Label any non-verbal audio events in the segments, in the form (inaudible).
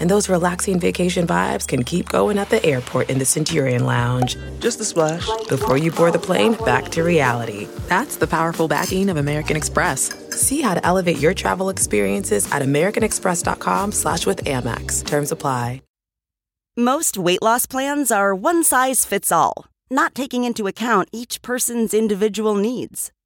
And those relaxing vacation vibes can keep going at the airport in the Centurion Lounge. Just a splash. Before you board the plane, back to reality. That's the powerful backing of American Express. See how to elevate your travel experiences at americanexpress.com slash with Amex. Terms apply. Most weight loss plans are one size fits all, not taking into account each person's individual needs.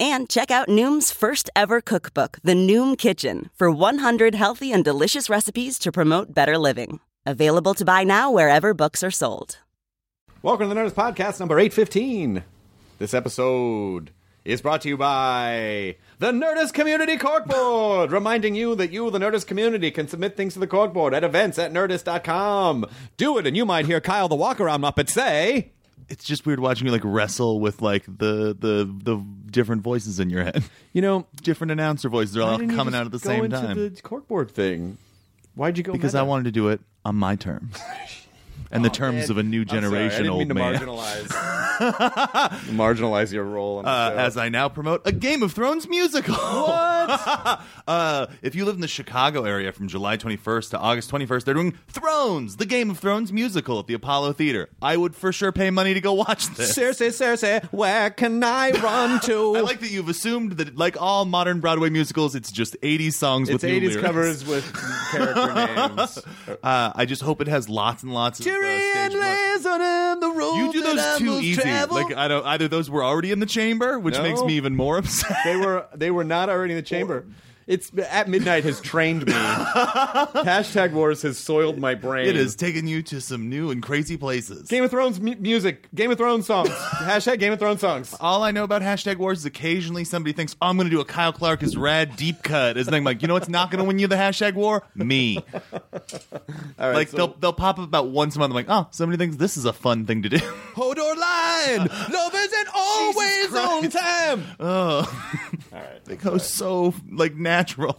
And check out Noom's first ever cookbook, The Noom Kitchen, for 100 healthy and delicious recipes to promote better living. Available to buy now wherever books are sold. Welcome to the Nerdist Podcast number 815. This episode is brought to you by the Nerdist Community Corkboard, reminding you that you, the Nerdist community, can submit things to the corkboard at events at nerdist.com. Do it, and you might hear Kyle the Walk Around Muppet say. It's just weird watching you like wrestle with like the the the different voices in your head. (laughs) You know, Different announcer voices are all coming out at the go same into time. the corkboard thing. Why'd you go because meta? I wanted to do it on my terms. (laughs) and the terms of a new I'm sorry, generation I didn't old mean to man. marginalize (laughs) marginalize your role Uh, show. as I now promote a Game of Thrones musical. What? (laughs) uh, if you live in the Chicago area from July 21st to August 21st, they're doing Thrones, the Game of Thrones musical at the Apollo Theater. I would for sure pay money to go watch this. Cersei, Cersei, where can I run to? (laughs) I like that you've assumed that, like all modern Broadway musicals, it's just 80s songs it's with new 80s lyrics. covers with character names. Uh, I just hope it has lots and lots of Uh, stage left. on the road You do those too easy. Like I don't either. Those were already in the chamber, which No. makes me even more upset. they were they were not already in the (laughs) chamber. It's at midnight has trained me. (laughs) Hashtag wars has soiled my brain. It has taken you to some new and crazy places. Game of Thrones mu- music. Game of Thrones songs. Hashtag Game of Thrones songs. All I know about hashtag wars is occasionally somebody thinks, oh, I'm going to do a Kyle Clark is rad deep cut. Is I'm like, you know what's not going to win you the hashtag war? Me. (laughs) All right, like so- they'll they'll pop up about once a month. I'm like, oh, somebody thinks this is a fun thing to do. Hodor line. Love isn't (laughs) always on time. oh, All right. they go so like natural.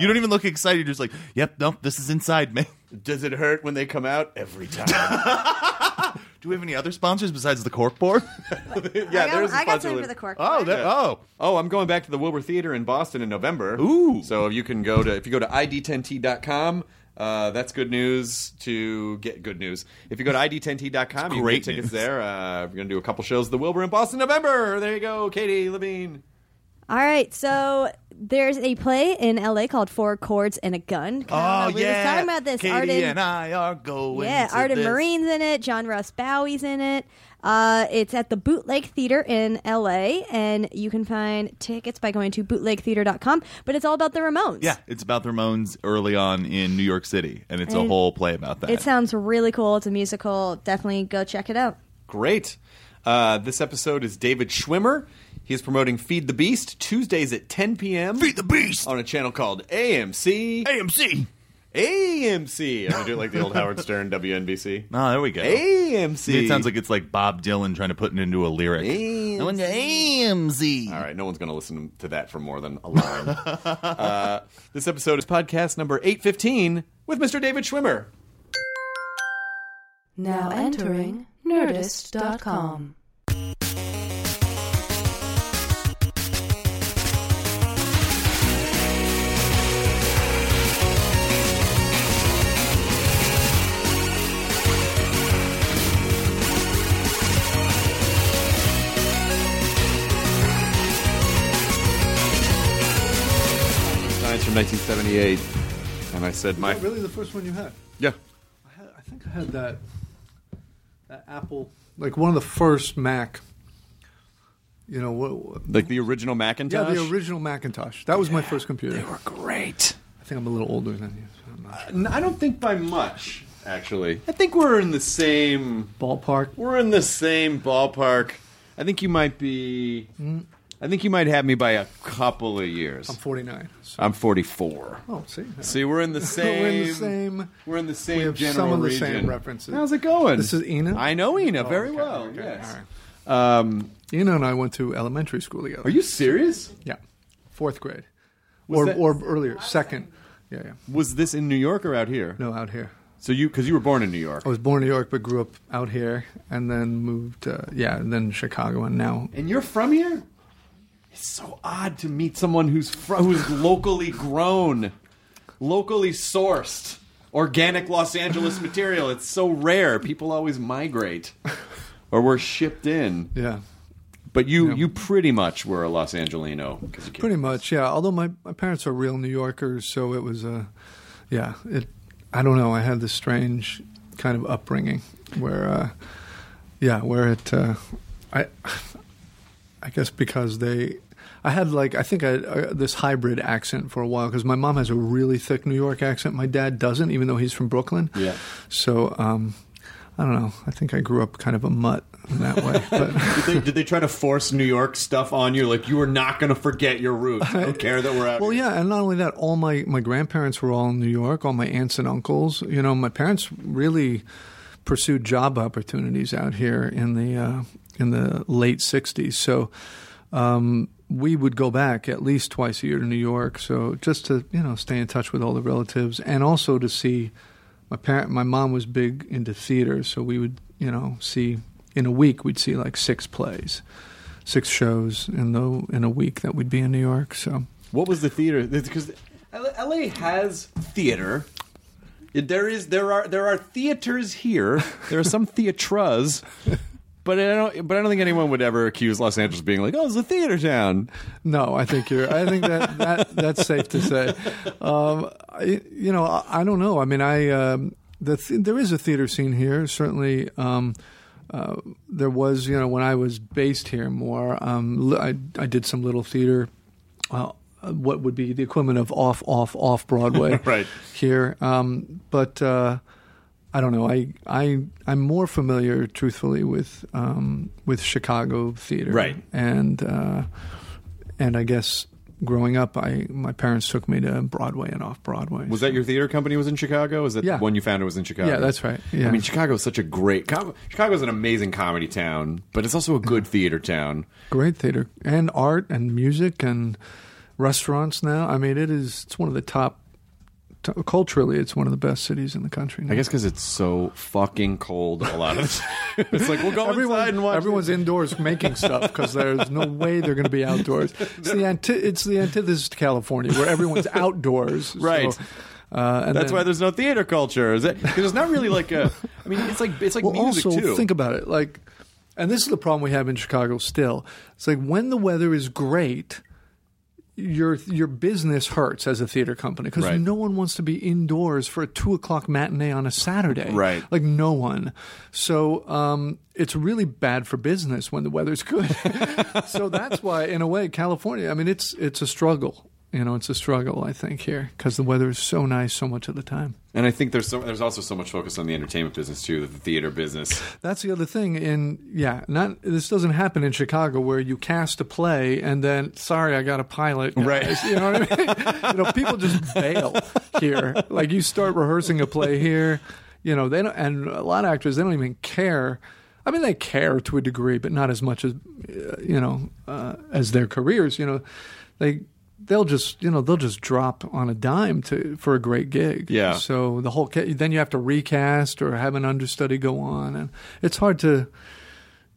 You don't even look excited. You're just like, yep, nope, this is inside me. does it hurt when they come out? Every time. (laughs) Do we have any other sponsors besides the corkboard? (laughs) yeah, I got, there's a I got sponsor time for the cork. oh, that, oh, Oh, I'm going back to the Wilbur Theater in Boston in November. Ooh. So you can go to if you go to id10t.com. Uh, that's good news to get good news. If you go to id10t.com, you can great get tickets news. there. Uh, we're going to do a couple shows at the Wilbur in Boston in November. There you go, Katie Levine. All right, so there's a play in LA called Four Chords and a Gun. oh we yeah. were talking about this. Katie Arden, and I are going. yeah, Arden this. Myrin's in it. John Ross Bowie's in it. Uh, it's at the Bootleg Theater in LA, and you can find tickets by going to bootlegtheater.com. But it's all about the Ramones. Yeah, it's about the Ramones early on in New York City, and it's a whole play about that. It sounds really cool. It's a musical. Definitely go check it out. Great. Uh, this episode is David Schwimmer. He is promoting Feed the Beast Tuesdays at 10 p.m. Feed the Beast. on a channel called AMC. AMC. AMC. I'm going to do it like the old (laughs) Howard Stern WNBC. Oh, there we go. AMC. It sounds like it's like Bob Dylan trying to put it into a lyric. AMC. I went to AMC. All right, no one's going to listen to that for more than a line. (laughs) uh, this episode is podcast number 815 with Mr. David Schwimmer. Now entering Nerdist.com. from 1978. And I said, my. Is that really the first one you had? Yeah. I, had, I think I had that that Apple, like one of the first Mac. You know what? Like the original Macintosh. yeah, the original Macintosh. That was my first computer. They were great. I think I'm a little older than you. So not sure. Uh, don't think by much, actually. I think we're in the same. Ballpark. We're in the same ballpark. I think you might be. Mm. I think you might have me by a couple of years. I'm 49. So. I'm 44. oh, see. See, we're in the (laughs) same. We're in the same. We're in the same we have general some of the region. same references. How's it going? This is Ina? I know Ina Oh, very okay, well. okay, yes. right. Um, Ina and I went to elementary school together. are you serious? Yeah, fourth grade, Was or that- or earlier, second. Yeah, yeah. Was this in New York or out here? No, out here. So you, because you were born in New York, I was born in New York, but grew up out here, and then moved. Uh, yeah, and then Chicago, and now and you're from here. It's so odd to meet someone who's fr- who's locally grown, locally sourced, organic Los Angeles material. It's so rare. People always migrate, or were shipped in. yeah, But you, Yeah. you pretty much were a Los Angelino. pretty much. Yeah, although my my parents are real New Yorkers, so it was a, yeah. It, I don't know. I had this strange kind of upbringing where, uh, yeah, where it, uh, I, I guess because they. I had like I think I uh, this hybrid accent for a while because my mom has a really thick New York accent. My dad doesn't, even though he's from Brooklyn. Yeah. So um, I don't know. I think I grew up kind of a mutt in that way. (laughs) But Did they, did they try to force New York stuff on you? Like you were not going to forget your roots. I (laughs) don't care that we're out. well, here. yeah, and not only that, all my my grandparents were all in New York. All my aunts and uncles. You know, my parents really pursued job opportunities out here in the uh, in the late '60s. So. Um, we would go back at least twice a year to New York, so just to you know stay in touch with all the relatives, and also to see my parent. My mom was big into theater, so we would you know see in a week we'd see like six plays, six shows in the in a week that we'd be in New York. So What was the theater? Because LA has theater. There is there are there are theaters here. There are some theatras. But I don't. But I don't think anyone would ever accuse Los Angeles of being like, "Oh, it's a theater town." no, I think you're. I think that, that that's safe to say. Um, I, you know, I, I don't know. I mean, I um, the th- there is a theater scene here. Certainly, um, uh, there was. You know, when I was based here more, um, li- I I did some little theater. Uh, what would be the equivalent of off, off, off Broadway, (laughs) Right. Here, um, but uh, I don't know. I I I'm more familiar, truthfully, with um, with Chicago theater, Right. And uh, and I guess growing up, I my parents took me to Broadway and off Broadway. Was that your theater company? Was in Chicago? Is that Yeah. the one you founded was in Chicago? Yeah, that's right. Yeah. I mean, Chicago is such a great. Chicago- Chicago's an amazing comedy town, but it's also a good theater town. great theater and art and music and restaurants? Now, I mean, it is. It's one of the top. T- culturally, it's one of the best cities in the country. Now. I guess because it's so fucking cold a lot of the time. (laughs) it's like we'll go Everyone, inside and watch. everyone's indoors making stuff because there's no way they're going to be outdoors. It's the, anti- it's the antithesis to California, where everyone's (laughs) outdoors. So, Right. uh, and That's then- why there's no theater culture. Is it? Because it's not really like a. I mean, it's like it's like well, music also too. think about it. Like, and this is the problem we have in Chicago. Still, it's like when the weather is great. Your your business hurts as a theater company because Right. no one wants to be indoors for a two o'clock matinee on a Saturday. Right. like no one. So um, it's really bad for business when the weather's good. (laughs) so that's why, in a way, California. I mean, it's it's a struggle. You know, it's a struggle. I think here because the weather is so nice so much of the time. and I think there's so there's also so much focus on the entertainment business too, the theater business. That's the other thing. In yeah, not this doesn't happen in Chicago where you cast a play and then sorry, I got a pilot. guys." Right. (laughs) You know what I mean? you know, people just bail here. Like you start rehearsing a play here, you know, they don't, and a lot of actors they don't even care. I mean, they care to a degree, but not as much as uh, you know uh, as their careers. You know, they they'll just you know they'll just drop on a dime to for a great gig. Yeah. So the whole ca- then you have to recast or have an understudy go on, and it's hard to.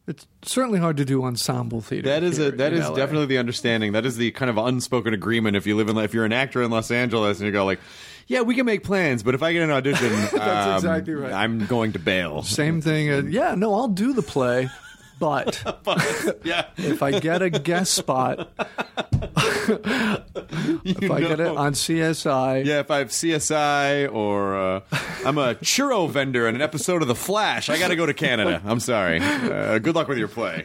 It's certainly hard to do ensemble theater. That is a that is LA. definitely the understanding. That is the kind of unspoken agreement. If you live in if you're an actor in Los Angeles and you go like, yeah, we can make plans, but if I get an audition, (laughs) um, exactly right. I'm going to bail. same thing. uh, yeah, no, I'll do the play, (laughs) but yeah, if I get a guest spot, (laughs) if I get it on CSI, Yeah, if I have CSI or uh, I'm a churro vendor in an episode of The Flash, I got to go to Canada. I'm sorry. Uh, good luck with your play.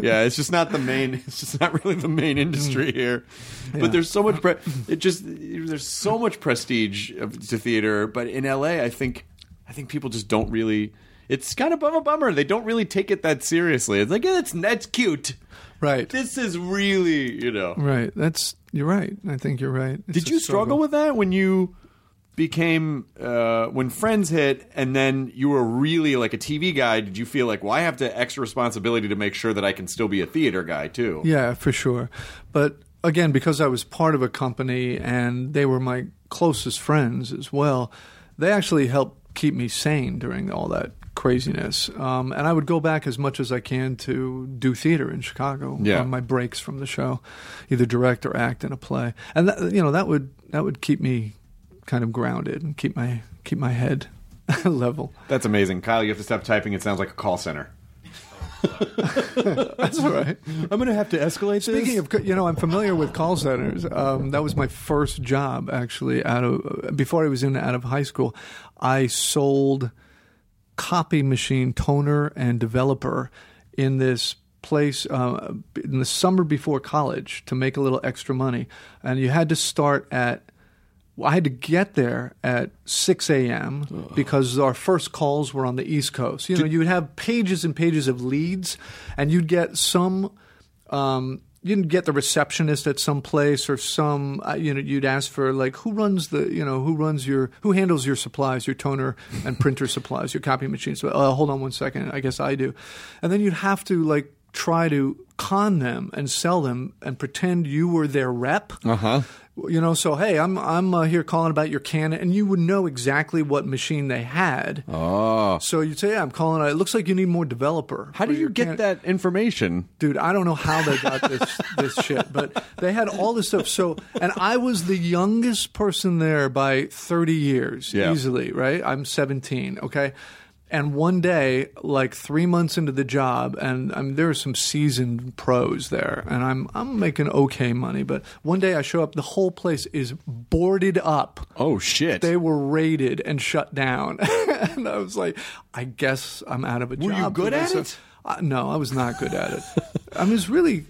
Yeah, it's just not the main. It's just not really the main industry here. But there's so much. Pre- it just there's so much prestige of, to theater. But in LA, I think I think people just don't really. It's kind of a bummer. They don't really take it that seriously. It's like yeah, that's that's cute. Right. This is really you know. Right. That's you're right. I think you're right. It's Did you struggle with that when you became uh, when Friends hit, and then you were really like a TV guy? Did you feel like, well, I have to extra responsibility to make sure that I can still be a theater guy too? Yeah, for sure. But again, because I was part of a company and they were my closest friends as well, they actually helped keep me sane during all that craziness. Um, and I would go back as much as I can to do theater in Chicago Yeah. on my breaks from the show, either direct or act in a play. And that, you know that would that would keep me kind of grounded and keep my keep my head (laughs) level. That's amazing, Kyle. You have to stop typing. It sounds like a call center. (laughs) That's all right. I'm going to have to escalate this. Speaking of, you know, I'm familiar with call centers. Um, that was my first job, actually. Out of before I was in out of high school, I sold copy machine toner and developer in this place uh, in the summer before college to make a little extra money, and you had to start at. well, I had to get there at 6 a.m. because our first calls were on the East Coast. You know, you would have pages and pages of leads, and you'd get some. Um, you'd get the receptionist at some place or some. Uh, you know, you'd ask for like who runs the. You know, who runs your who handles your supplies, your toner and printer (laughs) supplies, your copy machines. So, uh, hold on one second. I guess I do, and then you'd have to like try to con them and sell them and pretend you were their rep. Uh huh. You know, so hey, I'm I'm uh, here calling about your Canon, and you would know exactly what machine they had. Oh. So you'd say, yeah, I'm calling. It looks like you need more developer. How do you get Canon." that information? dude? I don't know how they got this (laughs) this shit, but they had all this stuff. So, and I was the youngest person there by 30 years, Yeah. easily. Right? I'm 17. Okay. And one day, like three months into the job, and I mean, there are some seasoned pros there, and I'm I'm making okay money. But one day I show up, the whole place is boarded up. Oh shit. They were raided and shut down, (laughs) and I was like, I guess I'm out of a Were job. you good at it? Uh, no, I was not good at it. (laughs) I was really,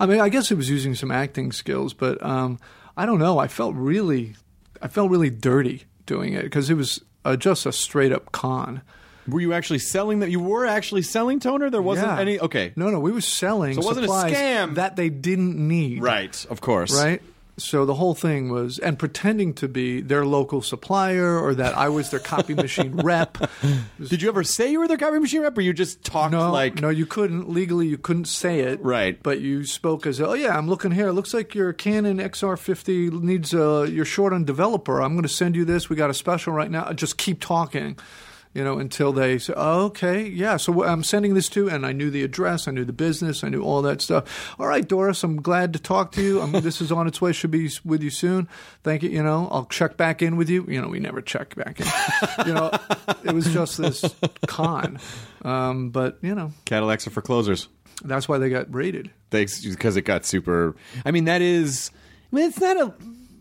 I mean, I guess it was using some acting skills, but um, I don't know. I felt really, I felt really dirty doing it because it was uh, just a straight up con. Were you actually selling that? You were actually selling toner. There wasn't Yeah. any. Okay. No, no, we were selling So it wasn't a supplies scam. that they didn't need. Right. Of course. Right. So the whole thing was, and pretending to be their local supplier or that I was their copy (laughs) machine rep. Did you ever say you were their copy machine rep, or you just talked No, like? no, you couldn't legally. You couldn't say it, Right. But you spoke as, "Oh yeah, I'm looking here. It looks like your Canon XR50 needs uh, a. You're short on developer. I'm going to send you this. We got a special right now. Just keep talking." You know, until they say, oh, okay, yeah, so I'm sending this to, and I knew the address, I knew the business, I knew all that stuff. All right, Doris, I'm glad to talk to you. (laughs) This is on its way, should be with you soon. Thank you. You know, I'll check back in with you. You know, we never check back in. you know, it was just this con. Um, but, you know, Cadillacs are for closers. that's why they got raided. They because it got super. I mean, that is. I mean, it's not a.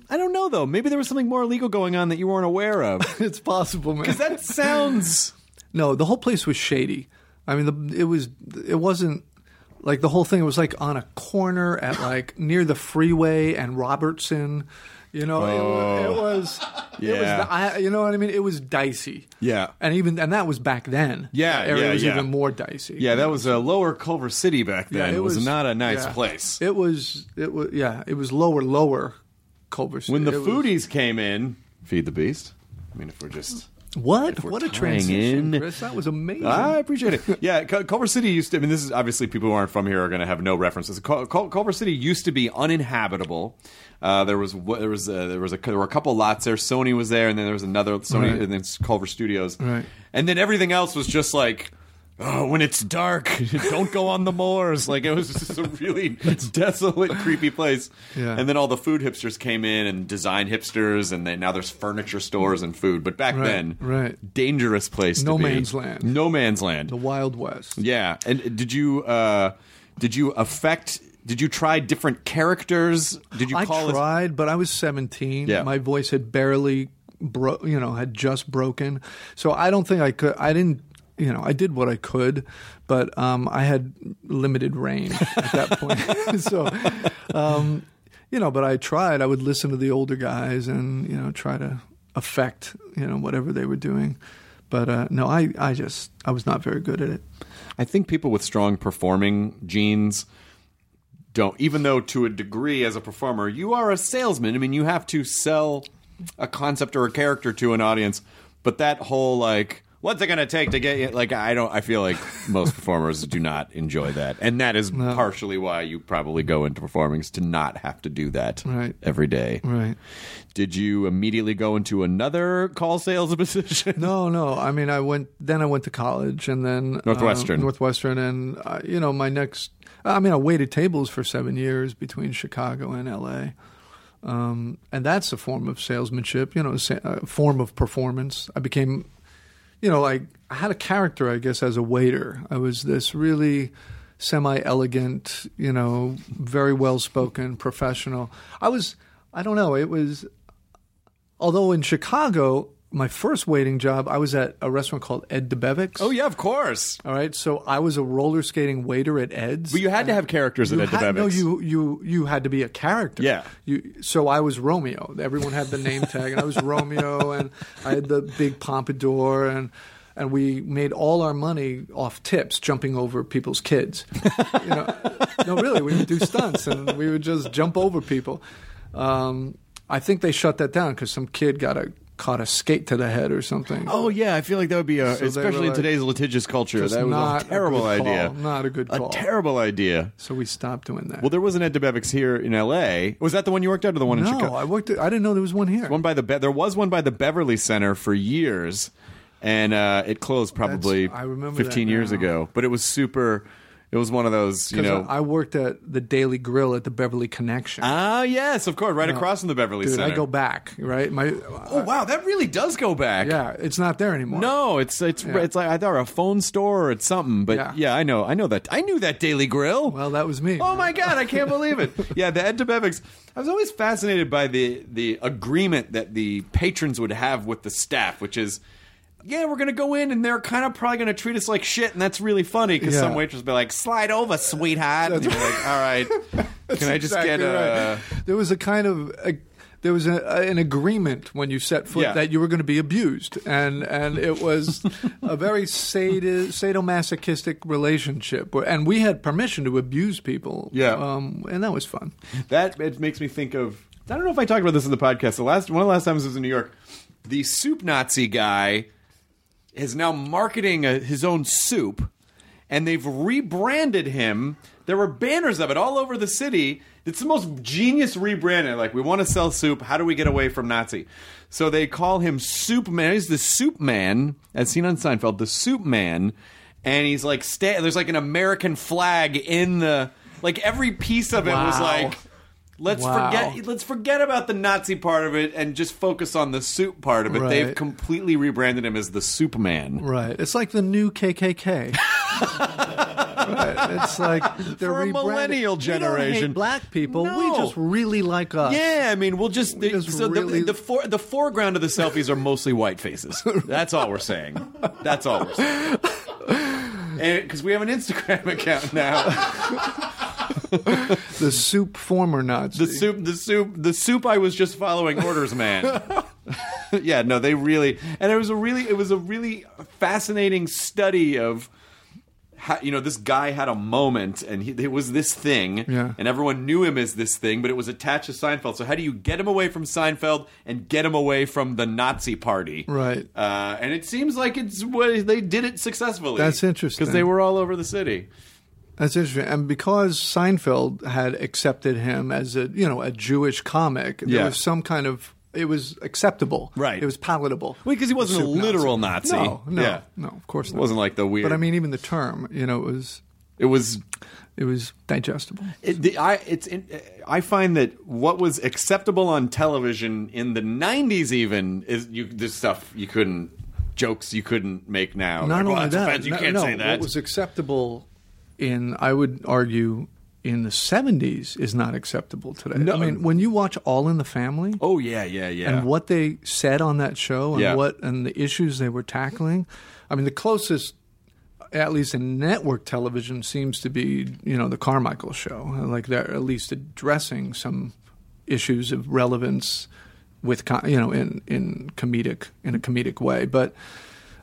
I don't know though. Maybe there was something more illegal going on that you weren't aware of. (laughs) it's possible, man. Because that sounds. (laughs) No, the whole place was shady. I mean, the, it was. It wasn't like the whole thing was like on a corner at like (laughs) near the freeway and Robertson. You know, it, it oh. was. It was. Yeah. I, you know what I mean? It was dicey. Yeah. and even and that was back then. Yeah, That area yeah, was yeah. even more dicey. Yeah, that was a lower Culver City back Yeah, then. it was, not a nice yeah. place. It was. It was. Yeah, it was lower, lower. Culver City. when the foodies came in, feed the beast. I mean, if we're just What? What a transition, in- Chris. That was amazing. I appreciate it. Yeah, Culver City used to. I mean, this is obviously people who aren't from here are going to have no references. Cul- Cul- Culver City used to be uninhabitable. Uh, there was there was a, there was a there were a couple lots there. Sony was there, and then there was another Sony, Right. and then Culver Studios, Right. and then everything else was just like. Oh, when it's dark, (laughs) don't go on the moors. Like it was just a really desolate, creepy place. Yeah. And then all the food hipsters came in and design hipsters, and then now there's furniture stores and food. But back Right, then, right. dangerous place. No to be. man's land. No man's land. the Wild West. Yeah, and did you uh, did you affect? Did you try different characters? Did you I call it? tried, but I was 17. Yeah. My voice had barely, bro- you know, had just broken. So I don't think I could. I didn't. You know, I did what I could, but um, I had limited range at that point. (laughs) (laughs) so, um, you know, but I tried. I would listen to the older guys and you know try to affect you know whatever they were doing. But uh, no, I, I just I was not very good at it. I think people with strong performing genes don't, even though to a degree as a performer, you are a salesman. I mean, you have to sell a concept or a character to an audience, but that whole like, what's it going to take to get you? Like, I don't, I feel like most performers do not enjoy that. And that is partially why you probably go into performing is to not have to do that Right. every day. Right. Did you immediately go into another call sales (laughs) position? No, no. I mean, I went. Then I went to college, and then uh, Northwestern. Northwestern, and uh, you know, my next. I mean, I waited tables for seven years between Chicago and L.A. Um, and that's a form of salesmanship. You know, a form of performance. I became, you know, like I had a character, I guess, as a waiter. I was this really semi-elegant, you know, very well-spoken professional. I was. I don't know. It was although in Chicago, my first waiting job, I was at a restaurant called Ed Debevic's. oh, yeah, of course. All right, so I was a roller skating waiter at Ed's. But you had to have characters at Ed had- No, you you you had to be a character. Yeah. You so I was Romeo. Everyone had the name tag, and I was Romeo, and I had the big pompadour, and and we made all our money off tips, jumping over people's kids. you know, no, really, we would do stunts, and we would just jump over people. Um, I think they shut that down because some kid got a caught a skate to the head or something. Oh yeah, I feel like that would be a, So especially were in today's litigious culture. That was a a terrible call. idea. Not a good A terrible idea. So we stopped doing that. Well, there was an Ed Debevic's here in L.A. Was that the one you worked at, or the one in no, Chicago? I worked. At, I didn't know there was one here. one by the Be- there was one by the Beverly Center for years, and uh, it closed probably I remember 15 years ago. But it was super. It was one of those, you know. I worked at the Daily Grill at the Beverly Connection. Ah, yes, of course, right across from the Beverly Dude, Center. I go back, right? My oh wow, that really does go back. yeah, it's not there anymore. No, it's it's it's like I thought a phone store or it's something, but yeah. Yeah. I know, I know that I knew that Daily Grill. Well, that was me. Oh my god, I can't believe it. (laughs) Yeah, the Ed Debevic's. I was always fascinated by the the agreement that the patrons would have with the staff, which is. Yeah, we're gonna go in, and they're kind of probably gonna treat us like shit, and that's really funny because Yeah. some waitress will be like, "Slide over, sweetheart," and you're like, "All right, (laughs) can I just Exactly get a?" right. There was a kind of a, there was a, an agreement when you set foot Yeah. that you were going to be abused, and and it was a very sadi- sadomasochistic relationship, where, and we had permission to abuse people. Yeah. um, and that was fun. That it makes me think of. I don't know if I talked about this in the podcast. The last one of the last times I was in New York, the soup Nazi guy is now marketing a, his own soup, and they've rebranded him. There were banners of it all over the city. It's the most genius rebranding. Like we want to sell soup. How do we get away from Nazi? So they call him Soup Man. He's the Soup Man, as seen on Seinfeld. The Soup Man, and he's like, sta- there's like an American flag in the like every piece of it was like. Let's Wow. forget. Let's forget about the Nazi part of it and just focus on the soup part of it. Right. They've completely rebranded him as the Soup Man. Right. It's like the new KKK. (laughs) right. It's like they're For a millennial We generation. black people. No. We just really like us. Yeah, I mean, we'll just, the, just so really- the the, for, the foreground of the selfies are mostly white faces. (laughs) That's all we're saying. That's all we're saying. (laughs) Because we have an Instagram account now. (laughs) The soup former Nazi. The soup, the soup, the soup. I was just following orders, man. (laughs) yeah, no, they really, and it was a really, it was a really fascinating study of. How, you know, this guy had a moment, and he, it was this thing, Yeah. and everyone knew him as this thing, but it was attached to Seinfeld. So, how do you get him away from Seinfeld and get him away from the Nazi Party? Right. Uh, and it seems like it's what they did it successfully. That's interesting. because they were all over the city. That's interesting. And because Seinfeld had accepted him as a you know a Jewish comic, there Yeah. was some kind of it was acceptable. Right. It was palatable. Well, because he wasn't a literal Nazi. No, no, Yeah. no. Of course It wasn't like the weird. But I mean, even the term, you know, it was it was it was digestible. It, the, I, it's in, I find that what was acceptable on television in the '90s, even is you this stuff you couldn't jokes you couldn't make now. Not Like, well, only that's that, offensive, you no, can't no, say that. What was acceptable in, I would argue, in the '70s is not acceptable today. No. I mean, when you watch All in the Family, oh yeah, yeah, yeah. and what they said on that show and Yeah. what and the issues they were tackling. I mean, the closest, at least in network television, seems to be you know the Carmichael show. Like they're at least addressing some issues of relevance with you know in in comedic in a comedic way, but.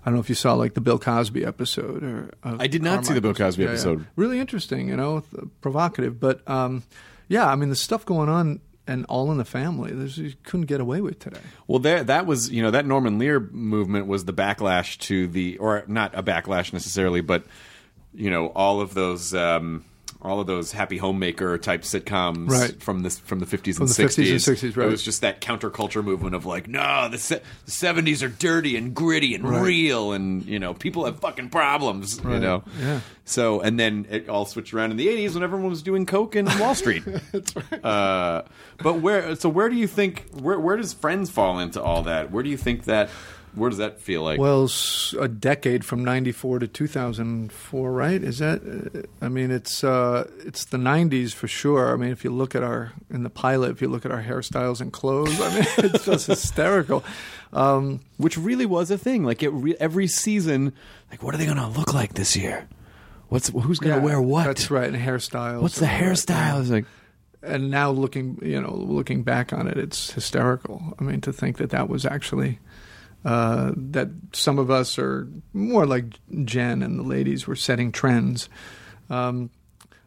I don't know if you saw like the Bill Cosby episode or of I did not see the Bill. Cosby episode. Really interesting, you know, th- provocative, but um, yeah, I mean the stuff going on and all in the family. There's, you couldn't get away with today. Well, there that was you know that Norman Lear movement was the backlash to the or not a backlash necessarily, but you know all of those. Um, all of those happy homemaker type sitcoms Right. from this from the fifties and sixties. 50s and 60s, right. It was just that counterculture movement of like, no, the seventies are dirty and gritty and Right. real, and you know people have fucking problems. You know, Yeah. So and then it all switched around in the eighties when everyone was doing coke in Wall Street. (laughs) That's right. Uh, but where? So where do you think? Where where does Friends fall into all that? Where do you think that? Where does that feel like? Well, a decade from '94 to 2004, right? Is that? uh, I mean, it's uh, it's the '90s for sure. I mean, if you look at our in the pilot, if you look at our hairstyles and clothes, I mean, (laughs) it's just hysterical. Um, which really was a thing. Like it, re- every season, like what are they going to look like this year? What's who's going to yeah, wear what? That's right, and hairstyles. What's the and all that. hairstyle? Like And now looking, you know, looking back on it, it's hysterical. I mean, to think that that was actually. Uh, that some of us are more like Jen and the ladies were setting trends. Um,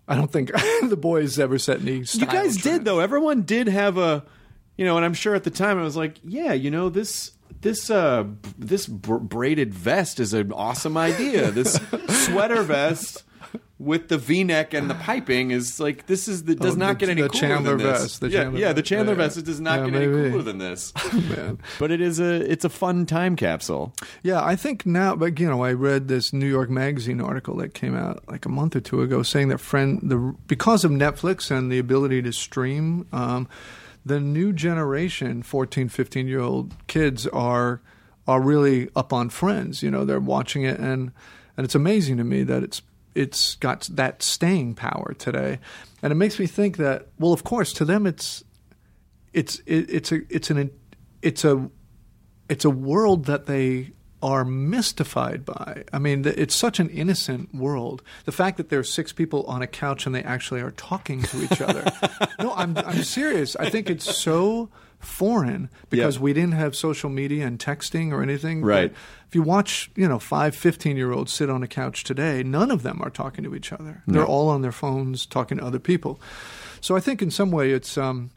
I don't think (laughs) the boys ever set any. you guys did though. Everyone did have a, you know, and I'm sure at the time I was like, yeah, you know, this this uh this br- braided vest is an awesome idea. This (laughs) sweater vest. With the V-neck and the piping is like this is the, does Oh, not the- get any the cooler Chandler than this. vest, the yeah, Chandler yeah, the. Chandler Yeah, vest. It does not Yeah, get any cooler than this. (laughs) But it is a it's a fun time capsule. Yeah, I think now, but you know, I read this New York Magazine article that came out like a month or two ago, saying that friend the because of Netflix and the ability to stream, um, the new generation, 14, 15 year old kids are are really up on Friends. You know, they're watching it, and and it's amazing to me that it's it's got that staying power today, and it makes me think that well, of course, to them it's it's it, it's a it's an it's a it's a world that they are mystified by. I mean, it's such an innocent world. The fact that there are six people on a couch and they actually are talking to each other. (laughs) no, I'm I'm serious. I think it's so foreign because Yeah. we didn't have social media and texting or anything. But Right. if you watch, you know, five 15 year olds sit on a couch today, none of them are talking to each other. They're all on their phones talking to other people. So I think in some way it's um,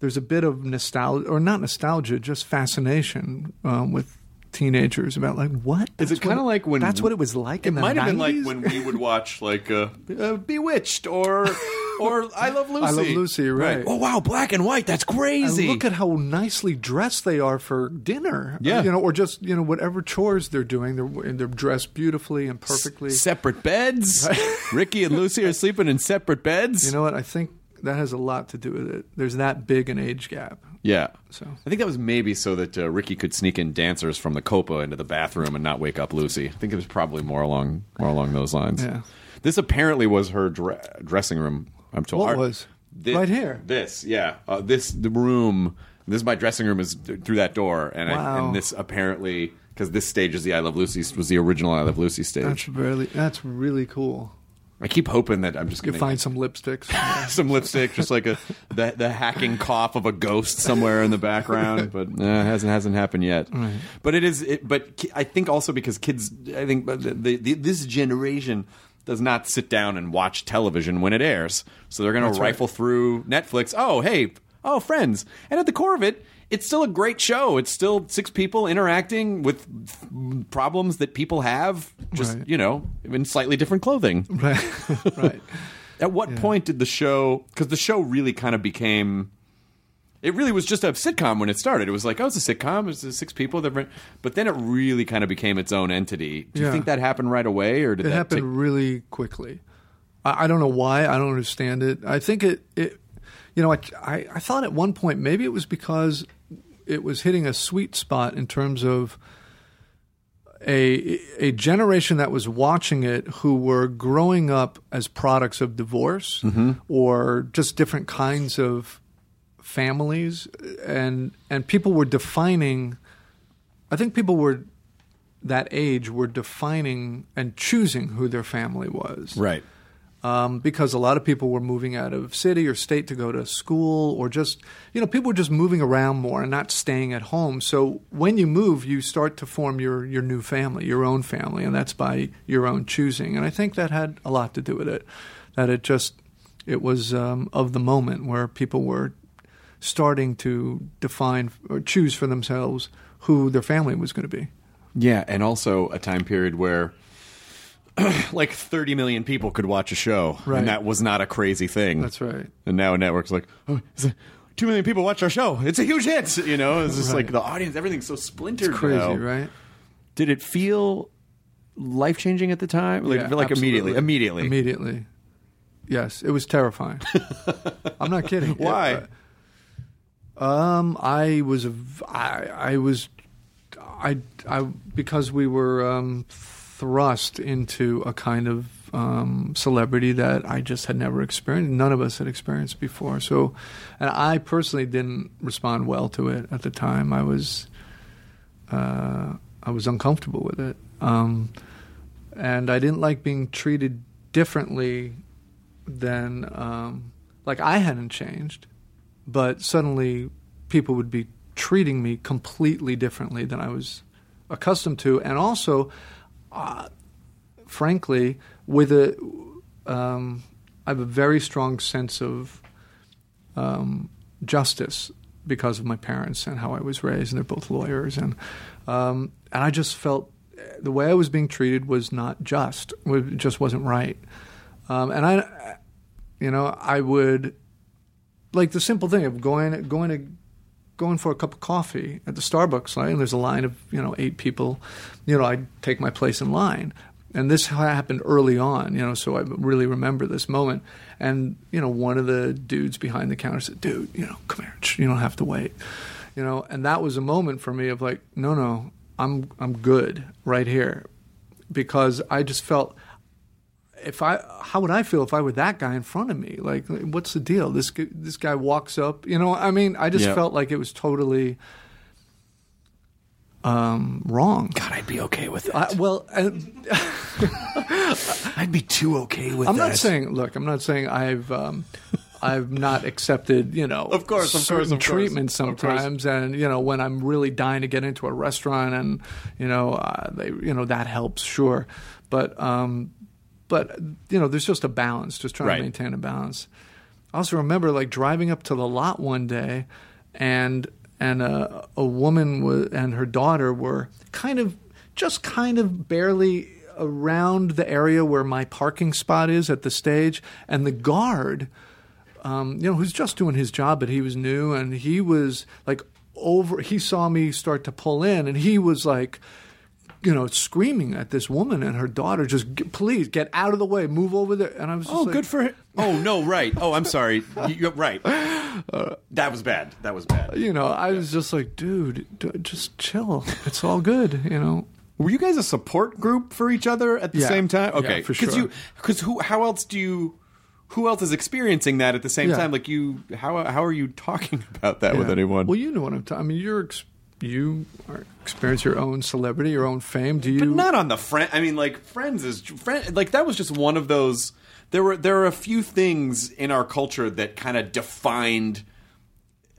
there's a bit of nostalgia, or not nostalgia, just fascination um, with teenagers about like what Is That's it kind of like when that's what it was like It in the might have been like when we would watch like uh, uh, Bewitched or (laughs) or I Love Lucy. I Love Lucy, right. Oh wow, black and white. That's And crazy. look at how nicely dressed they are for dinner. Yeah. you know, or just you know whatever chores they're doing, they're and they're dressed beautifully and perfectly. separate beds. (laughs) Ricky and Lucy are sleeping in separate beds. You know what? I think that has a lot to do with it. There's that big an age gap. Yeah. So I think that was maybe so that uh, Ricky could sneak in dancers from the Copa into the bathroom and not wake up Lucy. I think it was probably more along more along those lines. Yeah. This apparently was her dre- dressing room. I'm told. What Our- was? Thi- Right here. This, yeah. Uh, this the room. This is my dressing room is th- through that door, and, I, and this apparently because this stage is the I Love Lucy was the original I Love Lucy stage. that's really that's really cool. I keep hoping that I'm just going to find some lipsticks. (laughs) some lipstick, just like a the the hacking cough of a ghost somewhere in the background, but uh, hasn't hasn't happened yet. But it is. It, but I think also because kids, I think the, the, the, this generation does not sit down and watch television when it airs, so they're going to rifle through Netflix. Oh, hey, oh, Friends, and at the core of it. It's still a great show. It's still six people interacting with problems that people have, just Right. you know, in slightly different clothing. (laughs) right, (laughs) right. At what point did the show? Because the show really kind of became. It really was just a sitcom when it started. It was like, oh, it's a sitcom. It's six people. that But then it really kind of became its own entity. Do you Yeah. think that happened right away, or did It that happened take- really quickly. I, I don't know why. I don't understand it. I think it, it you know, I, I, I thought at one point maybe it was because it was hitting a sweet spot in terms of a a generation that was watching it who were growing up as products of divorce mm-hmm. or just different kinds of families and and people were defining I think people were that age were defining and choosing who their family was. right? Um, because a lot of people were moving out of city or state to go to school, or just you know people were just moving around more and not staying at home. So when you move, you start to form your your new family, your own family, and that's by your own choosing. And I think that had a lot to do with it. That it just it was um, of the moment where people were starting to define or choose for themselves who their family was going to be. Yeah, and also a time period where (clears throat) like 30 million people could watch a show, Right. and that was not a crazy thing. That's right. And now a network's like, oh, it, two million people watch our show. It's a huge hit. You know, it's just Right. like the audience, everything's so splintered. It's crazy, now. right? Did it feel life changing at the time? Like, Yeah, like immediately, absolutely. immediately. Immediately. Yes, it was terrifying. (laughs) I'm not kidding. Why? It- um, I was I, I was I I because we were um, thrust into a kind of um, celebrity that I just had never experienced. None of us had experienced before. So, and I personally didn't respond well to it at the time. I was uh, I was uncomfortable with it, um, and I didn't like being treated differently than um, like I hadn't changed, but suddenly people would be treating me completely differently than I was accustomed to, and also, uh, frankly, with a um, I have a very strong sense of um, justice because of my parents and how I was raised, and they're both lawyers, and um, and I just felt the way I was being treated was not just, it just wasn't right, um, and I, you know, I would like the simple thing of going going to going for a cup of coffee at the Starbucks and there's a line of you know eight people, you know, I take my place in line. And this happened early on, you know, so I really remember this moment. And, you know, one of the dudes behind the counter said, dude, you know, come here, you don't have to wait. You know, and that was a moment for me of like, no, no, I'm I'm good right here. Because I just felt if I how would I feel if I were that guy in front of me? Like, what's the deal? This this guy walks up, you know. I mean, I just Yeah. felt like it was totally um, wrong. God, I'd be okay with it. I, well, and (laughs) I'd be too okay with I'm that. not saying. Look, I'm not saying I've. Um, I've not accepted, you know, Of course, of course, certain of course, treatment of course. sometimes, and you know, when I'm really dying to get into a restaurant, and you know, uh, they, you know, that helps, sure, but, um, but you know, there's just a balance, just trying Right. to maintain a balance. I also remember like driving up to the lot one day, and and a, a woman and her daughter were kind of just kind of barely around the area where my parking spot is at the stage, and the guard, um, you know, who's just doing his job, but he was new, and he was like over. He saw me start to pull in, and he was like you know, screaming at this woman and her daughter, just "G- please get out of the way, move over there. And I was just Oh, like, good for him. (laughs) Oh no, right. Oh, I'm sorry. You- You're right. Uh, that was bad. That was bad. you know, I was just like, dude, d- just chill. It's all good, you know. Were you guys a support group for each other at the Yeah. same time? Yeah, Okay, for Because sure. you, because who? How else do you? Who else is experiencing that at the same Yeah. time? Like you, how how are you talking (laughs) about that with anyone? Well, you know what I'm talking. I mean, you're ex- you are, experience your own celebrity, your own fame. Do you? but not on the friend. I mean, like Friends is friend. Like that was just one of those. There were there are a few things in our culture that kind of defined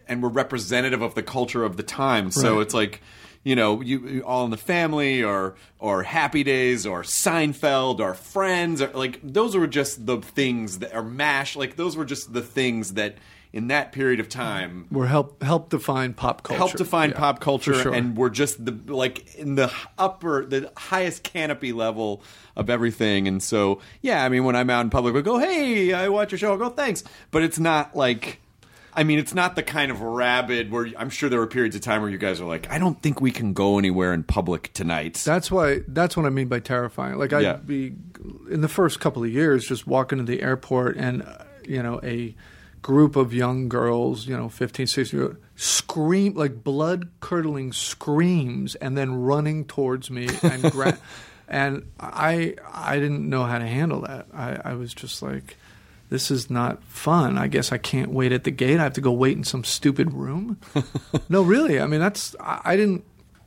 and were representative of the culture of the time. So Right. it's like. You know, you you- All in the Family, or or Happy Days, or Seinfeld, or Friends, or like those were just the things that, are Mash, like those were just the things that in that period of time Were help help define pop culture. help define Yeah, pop culture sure. and we're just the like in the upper the highest canopy level of everything and so yeah i mean when i'm out in public we go hey i watch your show i go thanks but it's not like I mean, it's not the kind of rabid where I'm sure there were periods of time where you guys are like, I don't think we can go anywhere in public tonight. That's why. That's what I mean by terrifying. Like I'd Yeah. be in the first couple of years just walking to the airport and uh, you know a group of young girls, you know, 15, 16 year old, scream like blood curdling screams and then running towards me and gra- (laughs) and I I didn't know how to handle that. I, I was just like. This is not fun. I guess I can't wait at the gate. I have to go wait in some stupid room. (laughs) no, really. I mean, that's I, I didn't.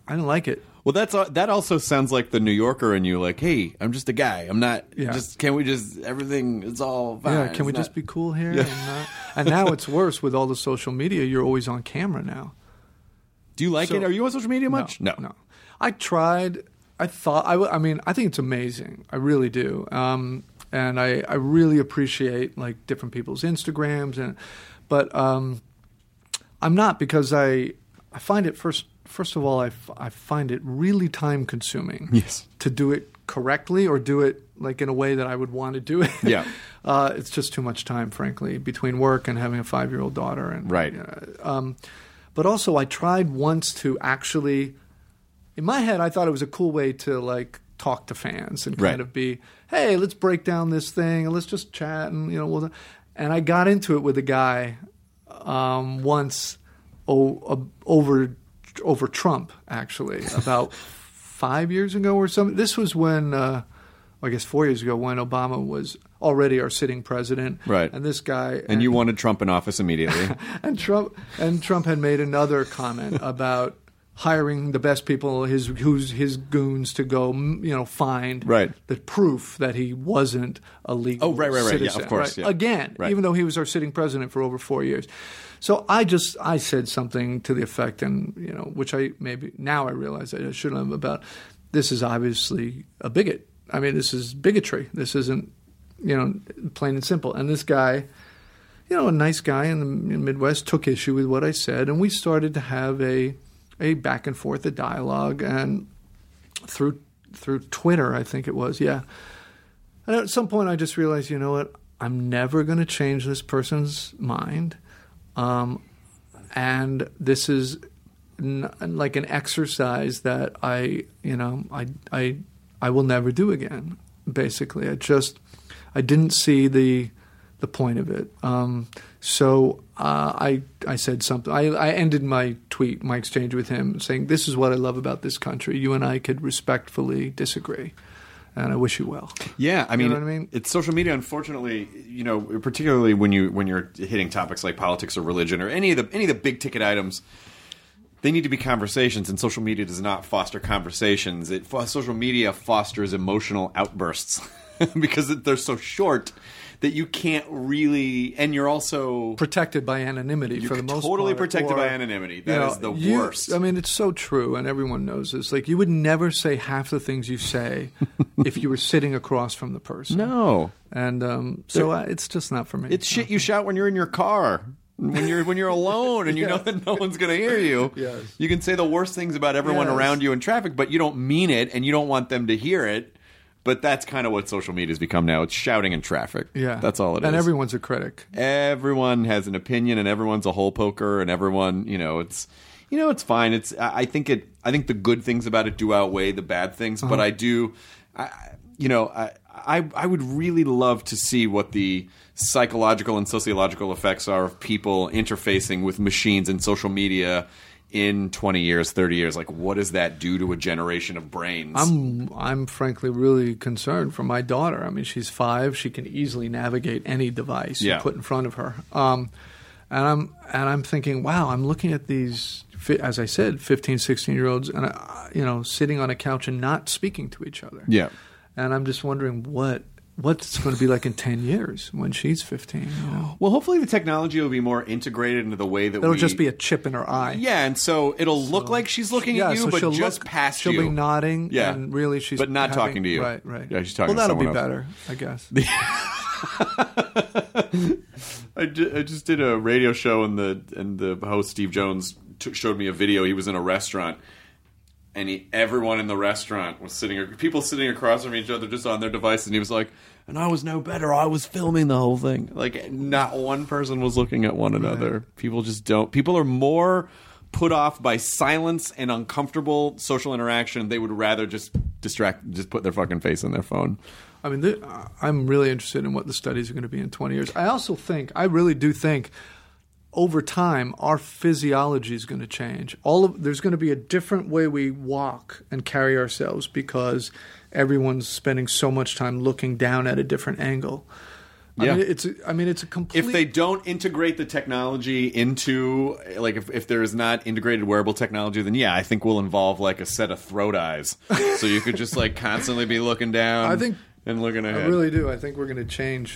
I didn't like it. Well, that's uh, that also sounds like the New Yorker in you. Like, hey, I'm just a guy. I'm not. Yeah. Just can we just everything? It's all fine. Yeah, can we It's just be cool here? And, uh, and now it's (laughs) worse with all the social media. You're always on camera now. Do you like So- it? Are you on social media much? No, no. I tried. I thought. I, w- I mean, I think it's amazing. I really do. Um, and I, I really appreciate like different people's Instagrams and, but um, I'm not because I I find it first first of all I, f- I find it really time consuming. Yes. To do it correctly or do it like in a way that I would want to do it. Yeah. (laughs) uh, it's just too much time, frankly, between work and having a five year old daughter and Right. uh, um, but also, I tried once to actually, in my head, I thought it was a cool way to like talk to fans and kind Right. of be, hey, let's break down this thing and let's just chat and you know, we'll, and I got into it with a guy um, once o- over over Trump actually about (laughs) five years ago or something. This was when. Uh, I guess four years ago when Obama was already our sitting president, Right. And this guy And you wanted Trump in office immediately. (laughs) and Trump and Trump had made another comment (laughs) about hiring the best people, his who's his goons to go, you know, find Right. the proof that he wasn't a legal. Oh, right, right, right. Yeah, citizen, of course, right? yeah. Again, Right. even though he was our sitting president for over four years. So I just I said something to the effect, and you know, which I maybe now I realize I shouldn't have about. This is obviously a bigot. I mean, this is bigotry. This isn't, you know, plain and simple. And this guy, you know, a nice guy in the Midwest took issue with what I said, and we started to have a a back and forth, a dialogue, and through through Twitter, I think it was, yeah. And at some point, I just realized, you know what, I'm never going to change this person's mind, um, and this is n- like an exercise that I, you know, I I I will never do again. Basically, I just I didn't see the the point of it. Um, so uh, I I said something. I, I ended my tweet, my exchange with him, saying, "This is what I love about this country. You and I could respectfully disagree, and I wish you well." Yeah, I mean, you know what I mean? it's social media. Unfortunately, you know, particularly when you when you're hitting topics like politics or religion or any of the any of the big ticket items, they need to be conversations, and social media does not foster conversations. It social media fosters emotional outbursts (laughs) because they're so short that you can't really, and you're also protected by anonymity for the most totally part, protected or, by anonymity. you know, is the you- worst. I mean, it's so true, and everyone knows this. Like, you would never say half the things you say (laughs) if you were sitting across from the person. no. and um, so uh, it's just not for me. It's shit you shout when you're in your car. When you're when you're alone and you (laughs) know that no one's going to hear you. (laughs) Yes. You can say the worst things about everyone Yes. around you in traffic, but you don't mean it and you don't want them to hear it. But that's kind of what social media has become now. It's shouting in traffic. yeah, That's all it is. and everyone's a critic. everyone has an opinion and everyone's a hole poker and everyone, you know, it's you know, it's fine. It's I I think it I think the good things about it do outweigh the bad things, Uh-huh. but I do I you know, I, I I would really love to see what the psychological and sociological effects are of people interfacing with machines and social media in 20 years, 30 years. Like what does that do to a generation of brains? I'm I'm frankly really concerned for my daughter. I mean, she's five; she can easily navigate any device Yeah. you put in front of her. Um, and I'm and I'm thinking, wow, I'm looking at these, as I said, 15, 16 year olds, and I, you know, sitting on a couch and not speaking to each other. Yeah. and I'm just wondering what what's it going to be like in ten years when she's 15. You know? well, hopefully the technology will be more integrated into the way that It'll we just be a chip in her eye. Yeah, and so it'll look like she's looking yeah, at you, so but she'll just look, past she'll you. be nodding. Yeah. and really she's But not having- talking to you. Right, right. Yeah, she's talking to you. Well, that'll be else. better, I guess. (laughs) I, ju- I just did a radio show, and the and the host Steve Jones took, showed me a video. He was in a restaurant, and he, everyone in the restaurant was sitting, people sitting across from each other, just on their devices, and he was like, "And I was no better. I was filming the whole thing. Like, not one person was looking at one another. People just don't. People are more." Put off by silence and uncomfortable social interaction, they would rather just distract, just put their fucking face in their phone. I mean, th- I'm really interested in what the studies are going to be in 20 years. I also think, I really do think, over time, our physiology is going to change. All of there's going to be a different way we walk and carry ourselves because everyone's spending so much time looking down at a different angle. I Yeah. mean, it's. A, I mean, it's a complete. if they don't integrate the technology into like if, if there is not integrated wearable technology then yeah i think we'll involve like a set of throat eyes so you could just like constantly be looking down I think- and looking ahead. I really do. I think we're going to change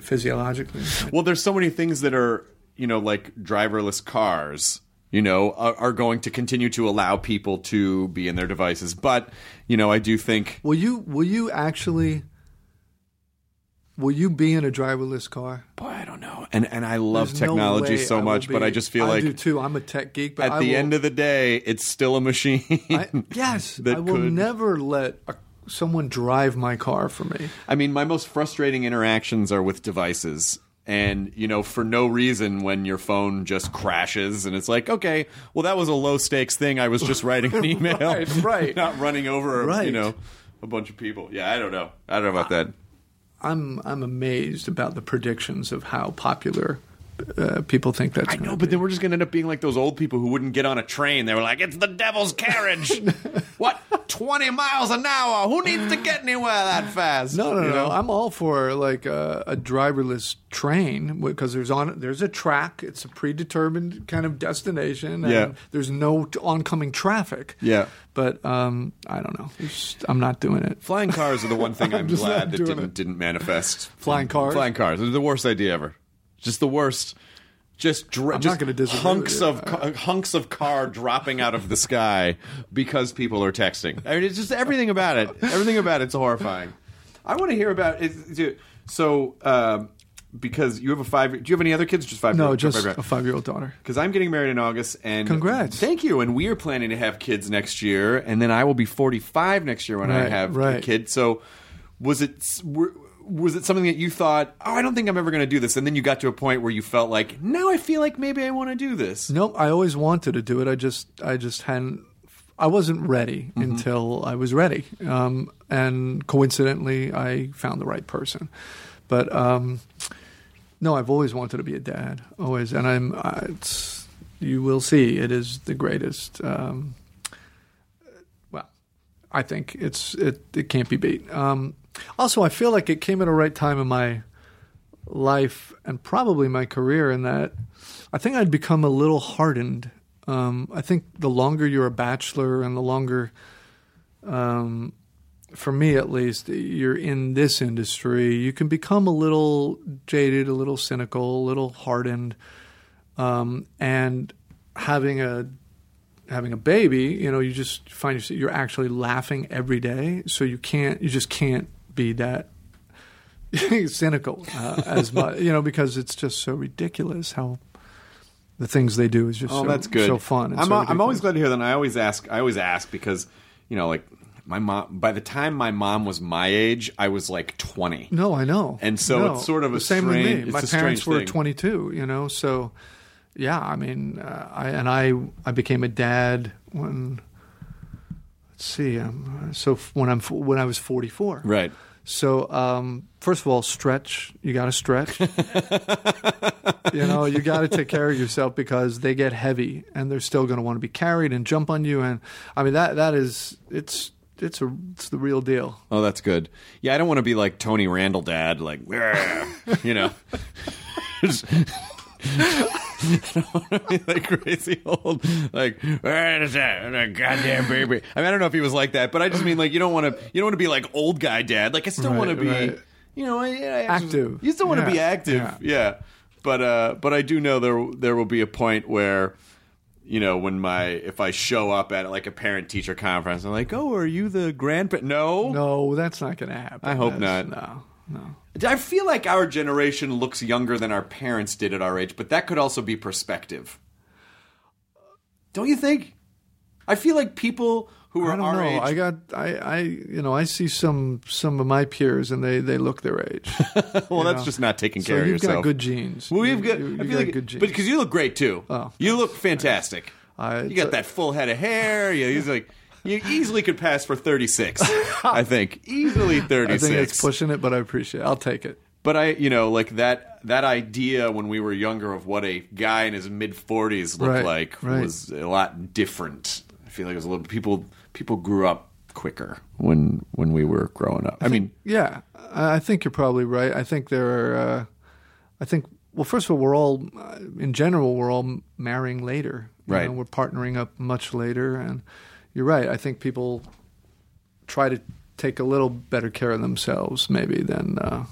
physiologically. well there's so many things that are you know like driverless cars you know are, are going to continue to allow people to be in their devices but you know i do think Will you? Will you actually? Will you be in a driverless car? boy i don't know and and i love There's technology way so I much but i just feel I like do too. I'm a tech geek, but at I the will- end of the day it's still a machine I, yes, (laughs) I will could- never let a, someone drive my car for me. I mean, my most frustrating interactions are with devices. And, you know, for no reason when your phone just crashes and it's like, okay, well, that was a low stakes thing. I was just writing an (laughs) email. Right, right. (laughs) Not running over, right. you know, a bunch of people. Yeah, I don't know. I don't know about that. I'm I'm amazed about the predictions of how popular uh, people think that's. I know, but then we're just going to end up being like those old people who wouldn't get on a train. They were like, it's the devil's carriage. (laughs) what? 20 miles an hour? Who needs to get anywhere that fast? No, no, You no. know? I'm all for like a, a driverless train because there's on there's a track. It's a predetermined kind of destination. And Yeah. There's no t- oncoming traffic. Yeah. But um, I don't know. Just- I'm not doing it. Flying cars are the one thing (laughs) I'm, just glad that didn't it. didn't manifest. Flying cars? Flying cars. They're the worst idea ever. Just the worst. Just dr- I'm just not gonna disagree hunks of ca- hunks of car dropping out of the sky because people are texting. I mean, it's just everything about it. Everything about it's horrifying. I want to hear about it. So, um, because you have a five. Do you have any other kids? Just five. No, just five- a five year old daughter. because I'm getting married in August, and Congrats. thank you. And we are planning to have kids next year, and then I will be 45 next year when I Right, have a kid. So, was it were- was it something that you thought, oh, I don't think I'm ever going to do this, and then you got to a point where you felt like, now I feel like maybe I want to do this. Nope. I always wanted to do it. I just I just hadn't. I wasn't ready Mm-hmm. until I was ready. Um, and coincidentally, I found the right person. But um, no, I've always wanted to be a dad. Always, and I'm. I, it's you will see. It is the greatest. Um, well, I think it's it. It can't be beat. Um, also, I feel like it came at a right time in my life and probably my career in that I think I'd become a little hardened. Um, I think the longer you're a bachelor and the longer, um, for me at least, you're in this industry, you can become a little jaded, a little cynical, a little hardened. Um, and having a having a baby, you know, you just find yourself you're actually laughing every day, so you can't, you just can't be that (laughs) cynical uh, as much, you know, because it's just so ridiculous how the things they do is just Oh, so, that's good. so fun. I'm, so I'm always glad to hear that. And I always ask. I always ask because you know, like my mom. By the time my mom was my age, I was like 20. No, I know. And so No, it's sort of a same with me. it's My a strange parents were thing. 22, you know, so yeah, I mean, uh, I and I I became a dad when see, um, so f- when I'm f- when I was 44. Right. So, um, first of all, stretch. You got to stretch. (laughs) you know, you got to take care of yourself because they get heavy and they're still going to want to be carried and jump on you. And I mean, that that is it's it's a it's the real deal. Oh, that's good. Yeah, I don't want to be like Tony Randall dad, like (laughs) you know. (laughs) I don't want to be like crazy old, like where is that goddamn baby? I mean, I don't know if he was like that, but I just mean like you don't want to, you don't want to be like old guy dad. Like I still Right, want to be, right. you know, I just- Active. You still want to Yeah, be active, yeah. yeah. But uh, but I do know there there will be a point where you know, when my if I show up at like a parent teacher conference, I'm like, oh, are you the grandpa? No, No, that's not going to happen. I hope That's- not. No, no. I feel like our generation looks younger than our parents did at our age, but that could also be perspective. Don't you think? I feel like people who are I don't our know. age. I got I, I you know I see some some of my peers and they they look their age. (laughs) well, you that's know. just not taking so care of yourself. you've got good genes. Well, we've got. you- I feel like, good genes. but because you look great too. Oh. you look fantastic. I- you got that full head of hair. Yeah, he's like. You easily could pass for 36. (laughs) I think easily 36. I think it's pushing it, but I appreciate. it. I'll take it. But I, you know, like that that idea when we were younger of what a guy in his mid forties looked Right, like right. was a lot different. I feel like it was a little people people grew up quicker when when we were growing up. I mean, Yeah, I I think you're probably right. I think there are. Uh, I think well, first of all, we're all uh, in general we're all marrying later. You Right. know, we're partnering up much later, and you're right. I think people try to take a little better care of themselves maybe than uh,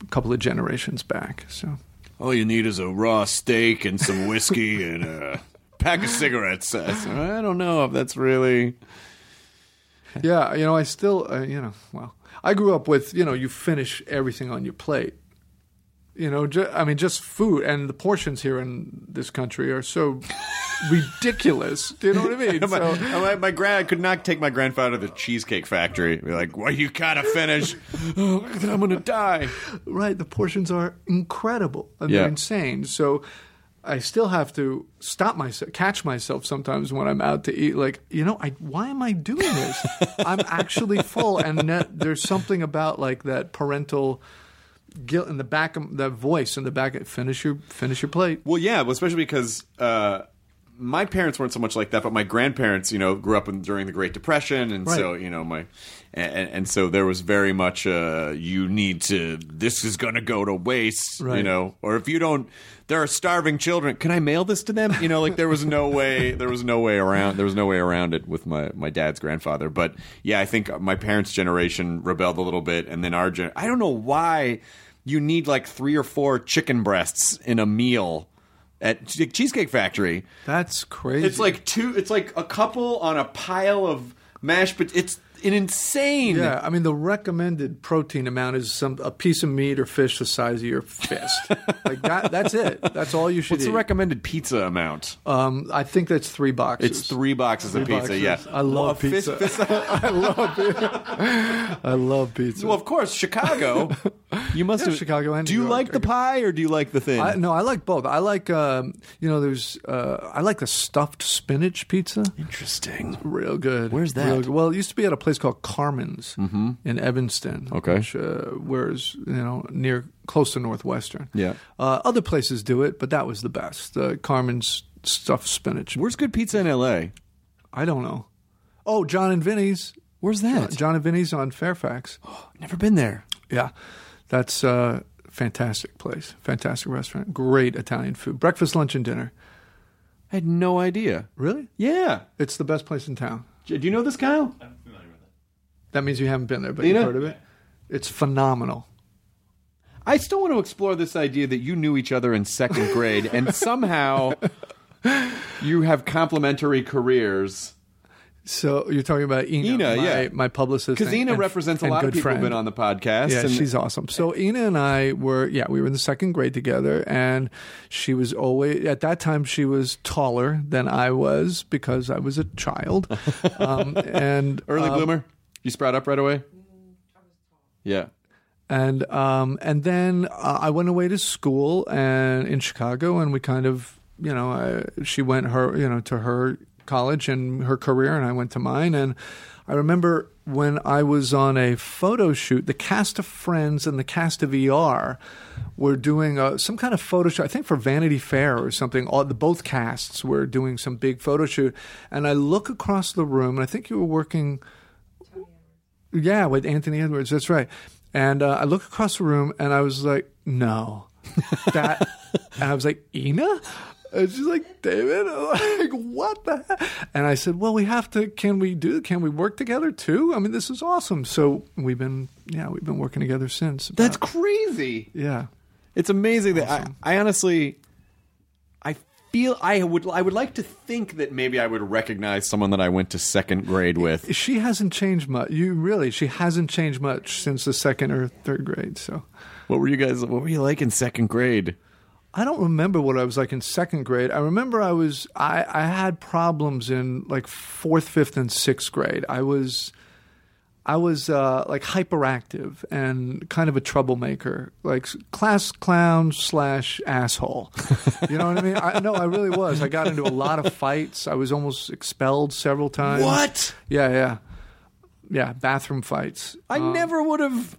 a couple of generations back. So all you need is a raw steak and some whiskey (laughs) and a pack of cigarettes. I said, I don't know if that's really. yeah, you know, I still, uh, you know, well, I grew up with, you know, you finish everything on your plate. You know, ju- I mean, just food and the portions here in this country are so (laughs) ridiculous. Do you know what I mean? (laughs) my, So, my, my grand, I could not take my grandfather to the cheesecake factory. Be like, well, you gotta finish. (laughs) oh, I'm gonna die. right, the portions are incredible and Yeah. they're insane. So, I still have to stop myself, catch myself sometimes when I'm out to eat. Like, you know, I why am I doing this? I'm actually full, and that, there's something about like that parental guilt in the back of that voice in the back. Of, finish your finish your plate. Well, yeah, well, especially because uh, my parents weren't so much like that, but my grandparents, you know, grew up in, during the Great Depression, and so you know my, and, and so there was very much uh, you need to. This is going to go to waste, you know, or if you don't, there are starving children. Can I mail this to them? You know, like there was no way, there was no way around, there was no way around it with my my dad's grandfather. But yeah, I think my parents' generation rebelled a little bit, and then our gen. I don't know why you need like three or four chicken breasts in a meal at Cheesecake Factory. That's crazy. It's like two. It's like a couple on a pile of mashed. But it's an insane. Yeah, I mean the recommended protein amount is some a piece of meat or fish the size of your fist. (laughs) like that. That's it. That's all you should eat. What's eat. the recommended pizza amount? um, I think that's three boxes. It's three boxes of pizza. boxes. Yeah, I love Well, a fist- pizza. fist- (laughs) I love pizza. I love pizza. well, of course, Chicago. You must Yeah, have Chicago and Do New you York, like the pie or do you like the thing? I, no, I like both. I like, um, you know, there's, uh, I like the stuffed spinach pizza. Interesting. Real good. Where's that? Real good. Well, it used to be at a place called Carmen's in Evanston. Okay. Which, uh, where's, you know, near, close to Northwestern. Yeah. Uh, other places do it, but that was the best. Uh, Carmen's stuffed spinach. Where's good pizza in L.A.? I don't know. Oh, Jon and Vinny's. Where's John, that? Jon and Vinny's on Fairfax. Oh, (gasps) never been there. Yeah, that's a fantastic place, fantastic restaurant, great Italian food, breakfast, lunch, and dinner. I had no idea. Really, Yeah. it's the best place in town. Do you know this, Kyle? That means you haven't been there, but Dina? you've heard of it. It's phenomenal. I still want to explore this idea that you knew each other in second grade and (laughs) somehow you have complementary careers. So you're talking about Ina, Ina, my, yeah. my publicist, Because Ina and- represents a lot of good people who've been on the podcast. Yeah, and she's awesome. So Ina and I were, yeah, we were in the second grade together, and she was always at that time she was taller than I was because I was a child, (laughs) um, and early um, bloomer. You sprout up right away. Yeah. and um, and then uh, I went away to school and in Chicago, and we kind of, you know, I, she went her, you know, to her college and her career, and I went to mine. And I remember when I was on a photo shoot, the cast of Friends and the cast of ER were doing a, some kind of photo shoot. I think for Vanity Fair or something. All the both casts were doing some big photo shoot, and I look across the room, and I think you were working. Yeah, with Anthony Edwards. That's right. And uh, I look across the room and I was like, no, (laughs) that. and I was like, Ina. And she's like, David, I'm (laughs) like, what the heck? And I said, well, we have to. Can we do? Can we work together too? I mean, this is awesome. So we've been, yeah, we've been working together since. That's crazy. yeah. It's amazing that I, I honestly, feel I would I would like to think that maybe I would recognize someone that I went to second grade with. She hasn't changed much. You really, she hasn't changed much since the second or third grade. So What were you guys? What were you like in second grade? I don't remember what I was like in second grade. I remember I was I, I had problems in like fourth, fifth, and sixth grade. I was I was uh, like hyperactive and kind of a troublemaker, like class clown slash asshole. You know what I mean? I, no, I really was. I got into a lot of fights. I was almost expelled several times. What? Yeah, yeah, yeah. Bathroom fights. I never would have.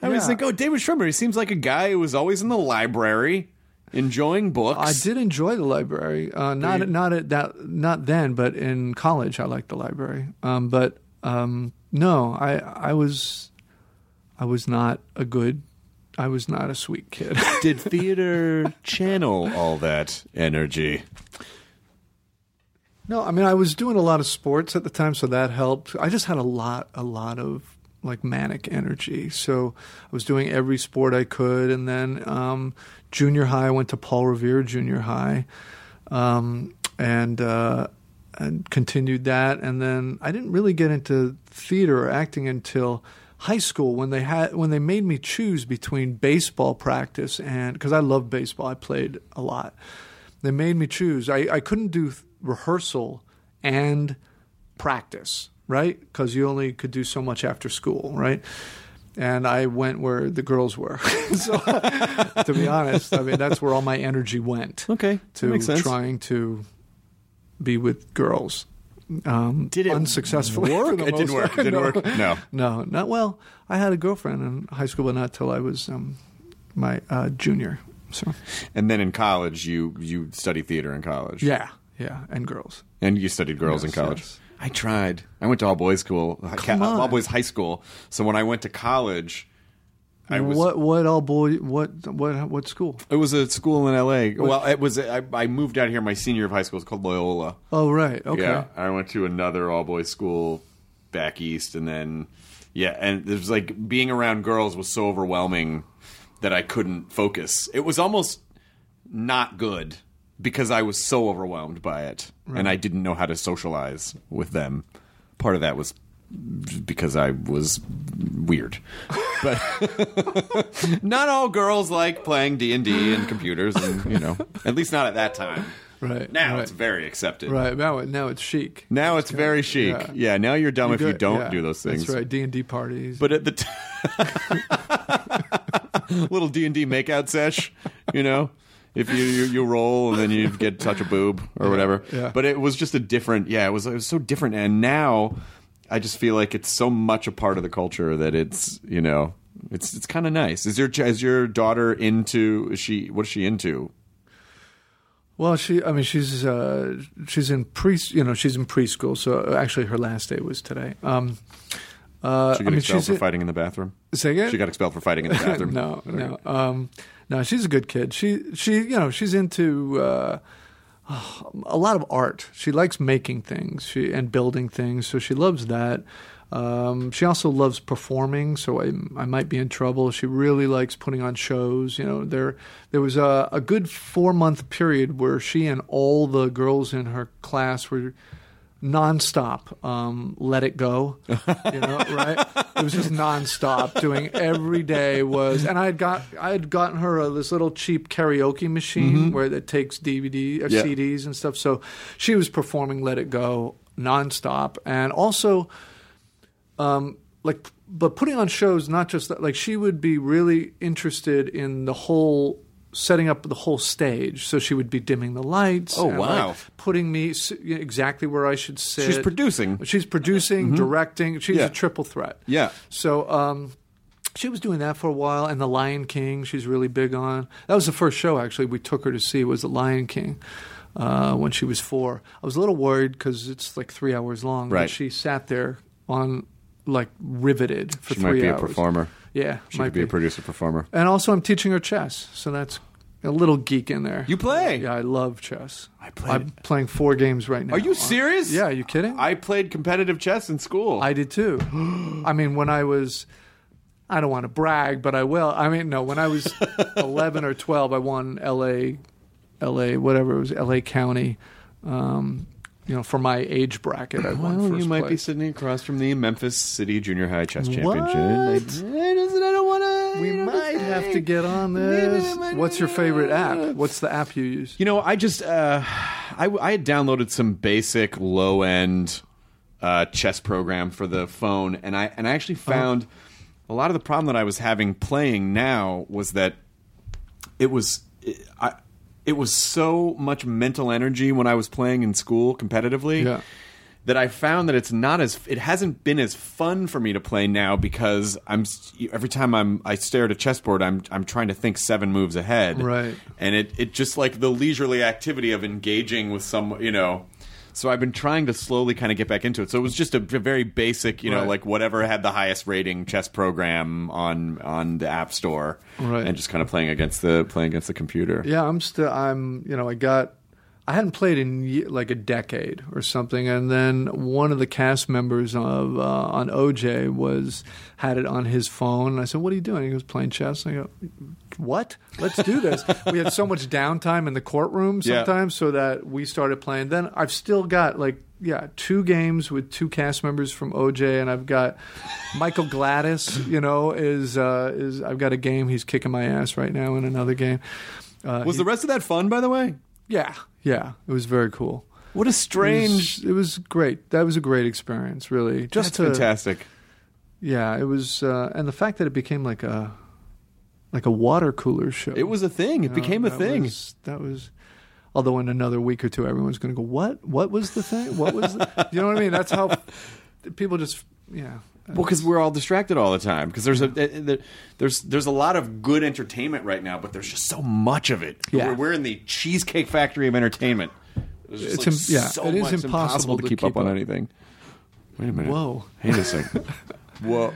I was like, oh, David Schwimmer. He seems like a guy who was always in the library, enjoying books. I did enjoy the library. Uh, not not at that not then, but in college I liked the library. Um, but um, no, I I was I was not a good. I was not a sweet kid. (laughs) Did theater channel all that energy? No, I mean I was doing a lot of sports at the time, so that helped. I just had a lot, a lot of like manic energy. So I was doing every sport I could, and then um, junior high, I went to Paul Revere Junior High, um, and uh, and continued that. And then I didn't really get into theater or acting until high school when they had when they made me choose between baseball practice and because I love baseball, I played a lot. They made me choose. I, I couldn't do rehearsal and practice, right? Because you only could do so much after school, right? And I went where the girls were. (laughs) so, to be honest, I mean that's where all my energy went. Okay, to makes sense. trying to be with girls. Um, Did it unsuccessfully? work? (laughs) It didn't work. It didn't no. work? No. no, not well. I had a girlfriend in high school, but not till I was um, my uh, junior. So And then in college, you you studied theater in college. yeah, yeah, and girls. And you studied girls in college. yes. I tried. I went to all boys school, Come all on. boys high school. So when I went to college, I was what what all boy what what what school? It was a school in L.A. Well, it was. I, I moved out here my senior year of high school. It's called Loyola. Oh right, okay. Yeah, I went to another all boys school back east, and then yeah, and it was like being around girls was so overwhelming that I couldn't focus. It was almost not good because I was so overwhelmed by it, and I didn't know how to socialize with them. Part of that was because I was weird, but (laughs) not all girls like playing D and D and computers, and you know, at least not at that time. Right, now, right. it's very accepted. Right now, now it's chic. Now it's very chic. yeah. Yeah. now you're dumb if you don't yeah, do those things. That's right. D and D parties. But at the t- (laughs) little D and D makeout sesh, you know, if you, you you roll and then you get touch a boob or whatever. yeah. But it was just a different. Yeah, it was it was so different. And now I just feel like it's so much a part of the culture that it's you know it's it's kind of nice. Is your is your daughter into? Is she what is she into? Well, she, I mean, she's uh, she's in pre, you know, she's in preschool. So uh, actually, her last day was today. Um, uh, She I got mean, expelled for in- fighting in the bathroom. Say again? She got expelled for fighting in the bathroom. (laughs) no, no, um, no. She's a good kid. She, she, you know, she's into uh, (sighs) a lot of art. She likes making things, she and building things. So she loves that. Um, she also loves performing, so I, I might be in trouble. She really likes putting on shows. You know, there there was a, a good four month period where she and all the girls in her class were nonstop. Um, let it go, you know, (laughs) right? It was just nonstop. Doing every day was, and I had got I had gotten her a, this little cheap karaoke machine where it takes DVD or Yeah. CDs and stuff. So she was performing "Let It Go" nonstop, and also um, like but putting on shows not just that like she would be really interested in the whole setting up the whole stage so she would be dimming the lights Oh, and, wow. like, putting me s- exactly where i should sit She's producing. she's producing directing she's Yeah. a triple threat Yeah. so um she was doing that for a while and the lion king she's really big on that was the first show actually we took her to see was the lion king uh, when she was four i was a little worried because it's like three hours long but Right. she sat there on like riveted for She three might be hours. a performer. Yeah, She might could be a producer performer. And also, I'm teaching her chess, so that's a little geek in there. You play? Yeah, I love chess. I play I'm playing four games right now. Are you serious? Yeah, are you kidding? I played competitive chess in school. I did too. (gasps) I mean, when I was, I don't want to brag, but I will. I mean, no, when I was (laughs) 11 or 12, I won LA, LA, whatever it was, LA County. Um, you know, for my age bracket, I won well, first you might be sitting across from the Memphis City Junior High Chess What? Championship. I, I don't want to. we might have to get on this. What's your favorite app? What's the app you use? You know, I just uh, I, I had downloaded some basic low end uh, chess program for the phone, and I and I actually found a lot of the problem that I was having playing now was that it was I, it was so much mental energy when I was playing in school competitively. Yeah. That I found that it's not as it hasn't been as fun for me to play now because I'm every time I'm I stare at a chessboard I'm I'm trying to think seven moves ahead Right. and it it just like the leisurely activity of engaging with some you know So I've been trying to slowly kind of get back into it. So it was just a very basic, you know, Right. like whatever had the highest rating chess program on on the App Store, Right. and just kind of playing against the playing against the computer. Yeah, I'm still. I'm. You know, I got. I hadn't played in like a decade or something, and then one of the cast members of uh, on OJ was had it on his phone. And I said, "What are you doing?" He goes, "Playing chess." I go, "What? Let's do this." (laughs) we had so much downtime in the courtroom Yeah. sometimes, so that we started playing. Then I've still got like yeah, two games with two cast members from OJ, and I've got Michael Gladis. You know, is uh, is I've got a game. He's kicking my ass right now in another game. Uh, Was he- the rest of that fun, by the way? yeah, yeah, it was very cool. What a strange. It was, it was great. That was a great experience, really. Just That's to, fantastic. Yeah, it was, uh, and the fact that it became like a like a water cooler show. It was a thing. It You know, became a that thing. Was, that was. Although in another week or two, everyone's going to go, "What? What was the thing? What was?" The, (laughs) you know what I mean? That's how people just, yeah. Well, because we're all distracted all the time. Because there's a eh, eh, there's there's a lot of good entertainment right now, but there's just so much of it. Yeah. We're, we're in the cheesecake factory of entertainment. It's like, im- yeah, so it is. It's impossible to, to keep, keep up on anything. Wait a minute. Whoa. A second. (laughs) Whoa.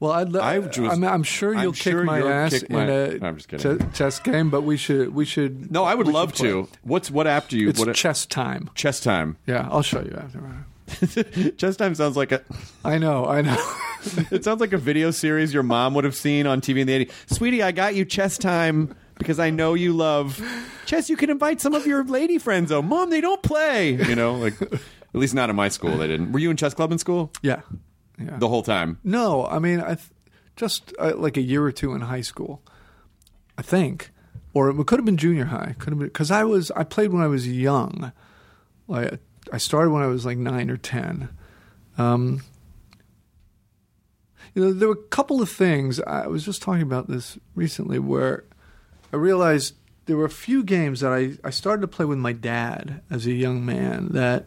Well, I'd, I I'm, I'm sure I'm you'll sure kick my you'll ass kick my- in a I'm just kidding. che- chess game, but we should we should. No, I would love to. What's what app do you? It's what chess time. chess time. Yeah, I'll show you after. (laughs) chess time sounds like a. (laughs) I know, I know. (laughs) It sounds like a video series your mom would have seen on TV in the 80s. Sweetie, I got you chess time because I know you love chess. You can invite some of your lady friends. Oh, mom, they don't play. You know, like at least not in my school. They didn't. Were you in chess club in school yeah, yeah. the whole time? No, I mean, I th- just uh, like a year or two in high school, I think, or it could have been junior high. Could have been because I was I played when I was young. Like I started when I was like nine or ten. Um, you know, there were a couple of things. I was just talking about this recently where I realized there were a few games that I, I started to play with my dad as a young man that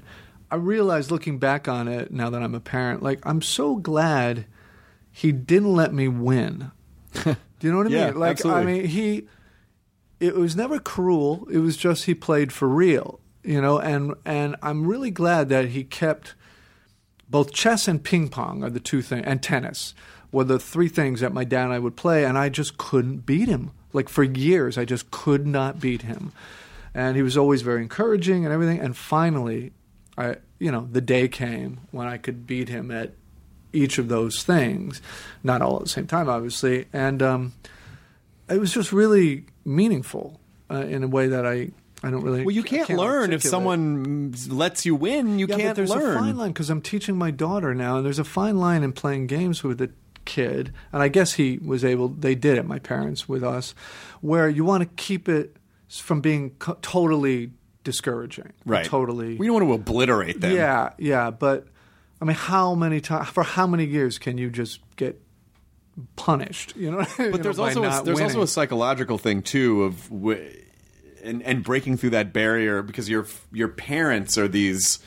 I realized looking back on it now that I'm a parent, like I'm so glad he didn't let me win. (laughs) Do you know what I Yeah, mean? Like absolutely. I mean he it was never cruel. It was just he played for real, you know, and and I'm really glad that he kept both chess and ping pong are the two things, and tennis were the three things that my dad and I would play, and I just couldn't beat him. Like for years, I just could not beat him, and he was always very encouraging and everything. And finally, I, you know, the day came when I could beat him at each of those things, not all at the same time, obviously, and um, it was just really meaningful uh, in a way that I. I don't really. Well, you can't, learn if someone lets you win. You Yeah, can't but there's learn. a fine line because I'm teaching my daughter now, and there's a fine line in playing games with a kid, and I guess he was able. They did it, my parents with us, where you want to keep it from being co- totally discouraging, right. Totally. We don't want to obliterate them. Yeah, yeah, but I mean, how many times for how many years can you just get punished? You know, (laughs) But there's also a, there's also a psychological thing too of w- and and breaking through that barrier because your your parents are these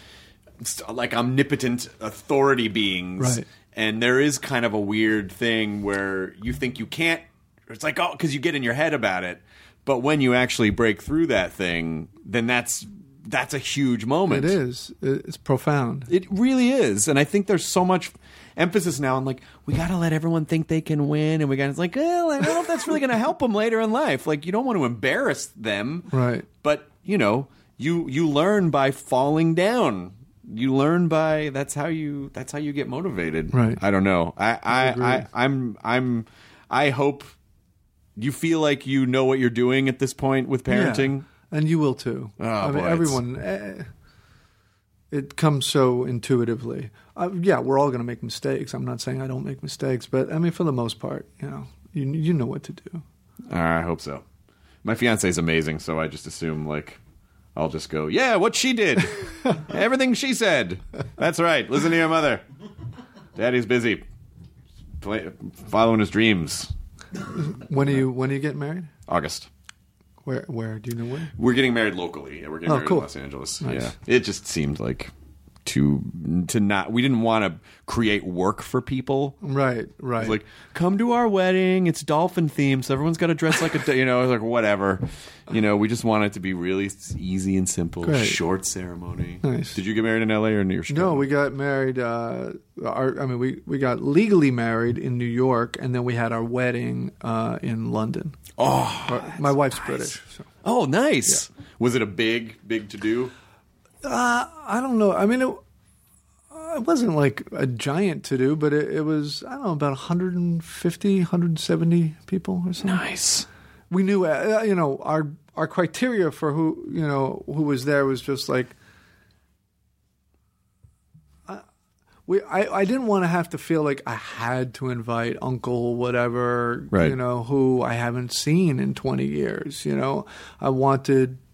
like omnipotent authority beings, Right. and there is kind of a weird thing where you think you can't. It's like oh, because you get in your head about it, but when you actually break through that thing, then that's that's a huge moment. It is. It's profound. It really is, and I think there's so much emphasis now on like we got to let everyone think they can win, and we got it's like, well, I don't know if that's really going to help them later in life. Like you don't want to embarrass them, Right. But you know, you you learn by falling down. You learn by that's how you that's how you get motivated. Right. I don't know. I I, agree. I I'm I'm I hope you feel like you know what you're doing at this point with parenting. Yeah, and you will too. Oh, I mean, boy, it's- everyone. Eh, it comes so intuitively. Uh, yeah, we're all going to make mistakes. I'm not saying I don't make mistakes, but I mean, for the most part, you know, you you know what to do. I hope so. My fiance is amazing, so I just assume like I'll just go, yeah, what she did, (laughs) everything she said. That's right. Listen to your mother. Daddy's busy, play, following his dreams. When do you when do you get married? August. Where where do you know where? We're getting married locally. Yeah, we're getting Oh, married cool. in Los Angeles. Nice. Yeah, it just seemed like to to not we didn't want to create work for people. Right, right. Like, come to our wedding. It's dolphin themed, so everyone's got to dress like a, (laughs) you know, like whatever. You know, we just want it to be really easy and simple, Great. short ceremony. Nice. Did you get married in L.A. or New York? No, we got married. Uh, our, I mean, we, we got legally married in New York, and then we had our wedding uh, in London. Oh, my wife's British. So. Oh, nice. Was it a big, big to do? I don't know. I mean, it, uh, it wasn't like a giant to do, but it, it was, I don't know, about 150, 170 people or something. Nice. We knew, uh, you know, our our criteria for who, you know, who was there was just like, uh, we, I, I didn't want to have to feel like I had to invite uncle whatever, Right. you know, who I haven't seen in 20 years, you know. I wanted uh,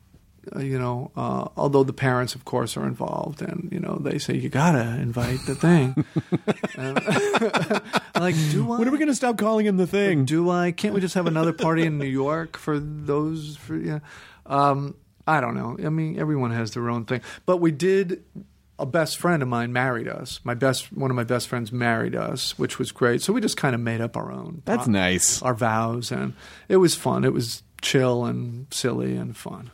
you know, uh, although the parents, of course, are involved, and you know, they say you gotta invite the thing. (laughs) (laughs) Like, do I? When are we to stop calling him the thing? Do I? Can't we just have another party in New York for those? For yeah, um, I don't know. I mean, everyone has their own thing, but we did. A best friend of mine married us. My best, one of my best friends married us, which was great. So we just kind of made up our own. That's uh, nice. Our vows, and it was fun. It was chill and silly and fun.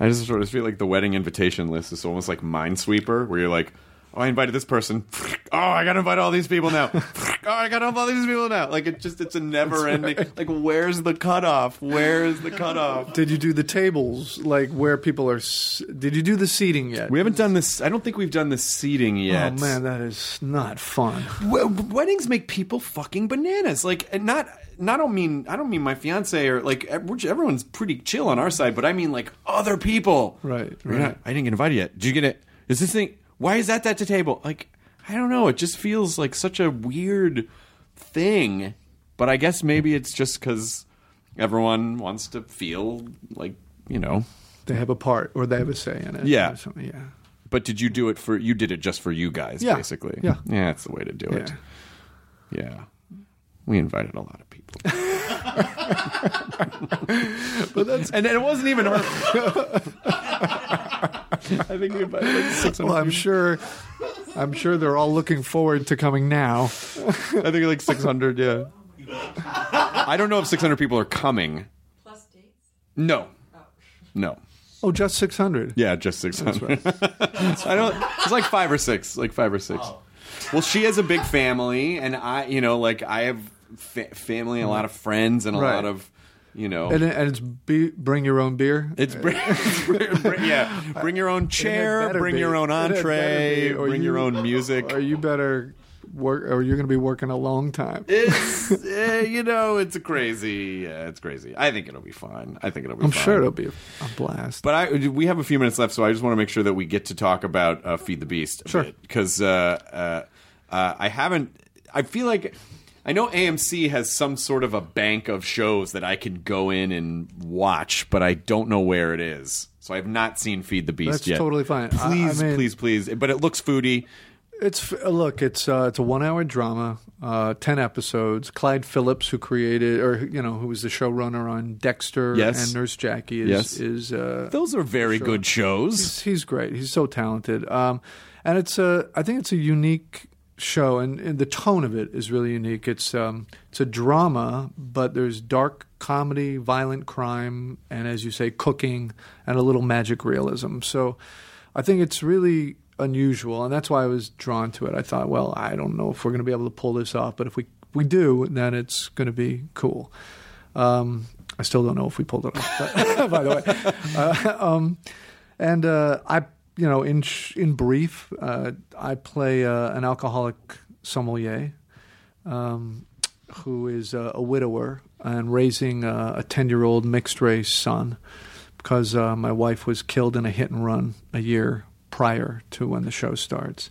I just sort of feel like the wedding invitation list is almost like Minesweeper, where you're like, oh, I invited this person. (laughs) Oh, I got to invite all these people now. (laughs) oh, I got to invite all these people now. Like it just, it's a never ending. Like, where's the cutoff? Where's the cutoff? Did you do the tables like where people are? s- Did you do the seating yet? We haven't done this. I don't think we've done the seating oh, yet. Oh man, that is not fun. W- weddings make people fucking bananas. Like, and not, not I don't mean I don't mean my fiance or like ev- which everyone's pretty chill on our side, but I mean like other people. Right, You're right. not- I didn't get invited yet. Did you get it? Is this thing? Why is that at the table? Like, I don't know. It just feels like such a weird thing. But I guess maybe it's just because everyone wants to feel like you know. They have a part or they have a say in it. Yeah. or something, yeah. But did you do it for? You did it just for you guys, Yeah. basically. Yeah. yeah, that's the way to do it. Yeah. Yeah. We invited a lot of people. (laughs) but that's and it wasn't even her. (laughs) I think we invited like 600 Well, I'm people. sure. I'm sure they're all looking forward to coming now. I think like 600, yeah. I don't know if 600 people are coming. Plus dates? No. Oh. No. Oh, just 600. Yeah, just 600. (laughs) I don't It's like 5 or 6, like 5 or 6. Well, she has a big family and I, you know, like I have fa- family, and a lot of friends and a Right. lot of, you know, And, and it's be, bring your own beer. It's bring, (laughs) bring- yeah. Bring your own chair. Bring be. your own It had better entree. be, or Bring your own music. or you better work, or you're going to be working a long time. It's (laughs) eh, you know it's crazy. It's crazy. I think it'll be fine. I think it'll be. I'm sure it'll be a, a blast. But I we have a few minutes left, so I just want to make sure that we get to talk about uh, Feed the Beast. Sure. Because uh, uh, uh, I haven't. I feel like. I know AMC has some sort of a bank of shows that I can go in and watch, but I don't know where it is. So I have not seen Feed the Beast That's yet. totally fine. I- I Please, mean- please, please. But it looks foodie. It's look, it's uh, it's a one hour drama, uh, ten episodes. Clyde Phillips, who created or you know who was the showrunner on Dexter Yes. and Nurse Jackie, is Yes. is uh, Those are very Sure. good shows. he's, he's great. He's so talented, um, and it's a I think it's a unique show, and, and the tone of it is really unique. It's um, it's a drama, but there's dark comedy, violent crime, and as you say, cooking, and a little magic realism. So I think it's really unusual, and that's why I was drawn to it. I thought, well, I don't know if we're going to be able to pull this off, but if we we do, then it's going to be cool. Um, I still don't know if we pulled it off, but, (laughs) by the way. Uh, (laughs) um, and uh, I, you know, in sh- in brief, uh, I play uh, an alcoholic sommelier um, who is uh, a widower and raising a ten year old mixed race son because uh, my wife was killed in a hit and run a year prior to when the show starts.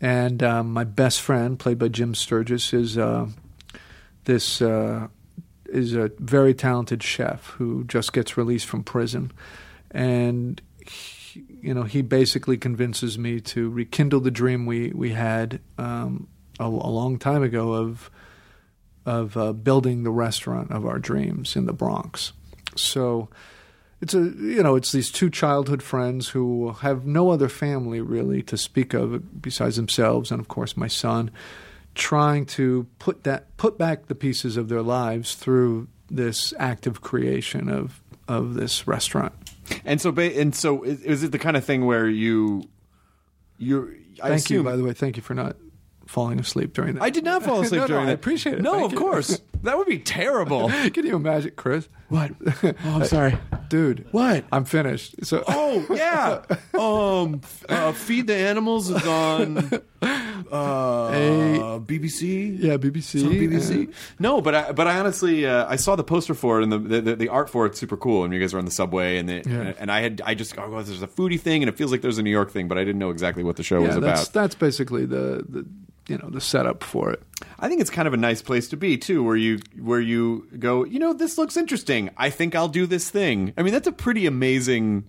And um, my best friend, played by Jim Sturgess, is uh, this uh, is a very talented chef who just gets released from prison, and he, you know he basically convinces me to rekindle the dream we we had um, a, a long time ago of of uh, building the restaurant of our dreams in the Bronx. So it's a you know it's these two childhood friends who have no other family really to speak of besides themselves and of course my son trying to put that put back the pieces of their lives through this active creation of of this restaurant And so, ba- and so, is, is it the kind of thing where you, you're? I thank you by the way thank you for not falling asleep during that I did not fall asleep (laughs) No, no, during I that. appreciate it. No, Thank of you. course, that would be terrible. (laughs) can you imagine chris what? Oh, I'm sorry. (laughs) dude What? i'm finished so Oh yeah. um, uh, feed the animals is on uh, A- BBC. yeah bbc BBC. and- No, but I but I honestly uh, I saw the poster for it and the, the the- the art for it's super cool. And you guys are on the subway and the, Yeah. and I had I just oh well, there's a foodie thing and it feels like there's a New York thing, but I didn't know exactly what the show was that's about. that's basically the the you know the setup for it I think it's kind of a nice place to be too, where you where you go, you know, this looks interesting. I think I'll do this thing. I mean, that's a pretty amazing.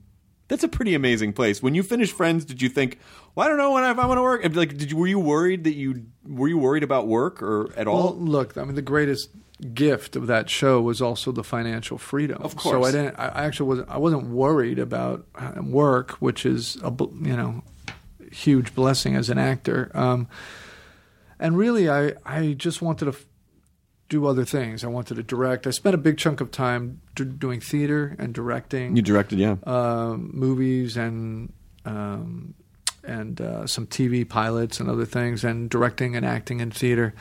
That's a pretty amazing place. When you finished Friends, did you think, well, I don't know when I, if I want to work? Like, did you were you worried that you were you worried about work or at all? Well, look, I mean, the greatest gift of that show was also the financial freedom. Of course. So. I didn't. I actually wasn't. I wasn't worried about uh, work, which is a you know huge blessing as an actor. Um, and really, I I just wanted to do other things. I wanted to direct. I spent a big chunk of time d- doing theater and directing you directed, yeah. um, movies and um, and uh, some TV pilots and other things, and directing and acting in theater.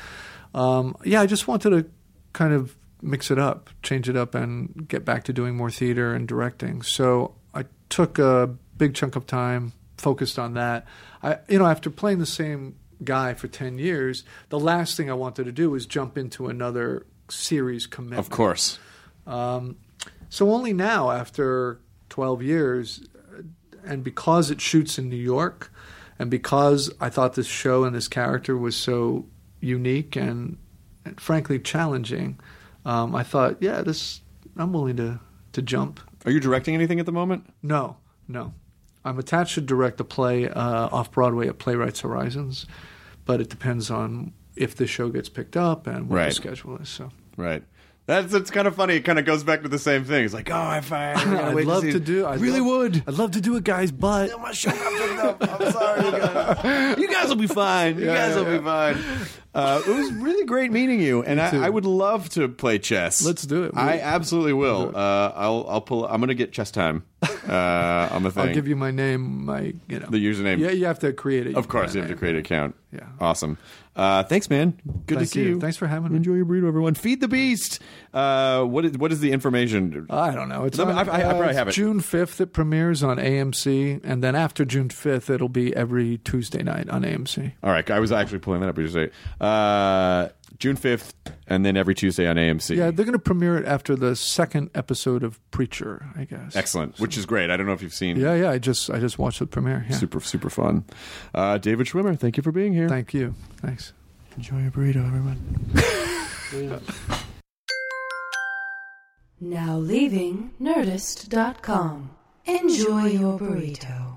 Um, yeah, I just wanted to kind of mix it up, change it up, and get back to doing more theater and directing. So I took a big chunk of time focused on that. I, you know, after playing the same guy for ten years, the last thing I wanted to do was jump into another series commitment. of course. Um, so only now, after 12 years, and because it shoots in New York, and because I thought this show and this character was so unique and, and frankly challenging, um, I thought, yeah, this I'm willing to to jump. Are you directing anything at the moment? No, no, I'm attached to direct a play uh, off Broadway at Playwrights Horizons, but it depends on if the show gets picked up and what Right. the schedule is. So. Right. That's it's kind of funny. It kind of goes back to the same thing. It's like, oh, I (laughs) find I'd love to do. I'd really love- would. I'd love to do it, guy's butt. my show got picked up. I'm sorry, (laughs) guys. (laughs) You guys will be fine. You guys will be fine. Uh, it was really great meeting you, and. I, I would love to play chess. Let's do it. I absolutely will. Uh, I'll I'll pull. I'm gonna get chess time uh, on the (laughs) thing. I'll give you my name, my you know the username. Yeah, you have to create it. Of course, you have to create an account. Yeah. Awesome. Uh, thanks, man. Good to see you. you. Thanks for having me. Enjoy your burrito, everyone. Feed the beast. Uh, what is what is the information? I don't know. It's on, I- I- I probably it's have it. June fifth. It premieres on AMC, and then after June fifth, it'll be every Tuesday night on AMC. All right, I was actually pulling that up. You say uh, June fifth, and then every Tuesday on AMC. Yeah, they're going to premiere it after the second episode of Preacher, I guess. excellent. Which is great. I don't know if you've seen. Yeah, yeah. I just I just watched the premiere. Yeah. Super super fun. Uh, David Schwimmer, thank you for being here. Thank you. Thanks. Enjoy your burrito, everyone. (laughs) Now leaving Nerdist.com. Enjoy your burrito.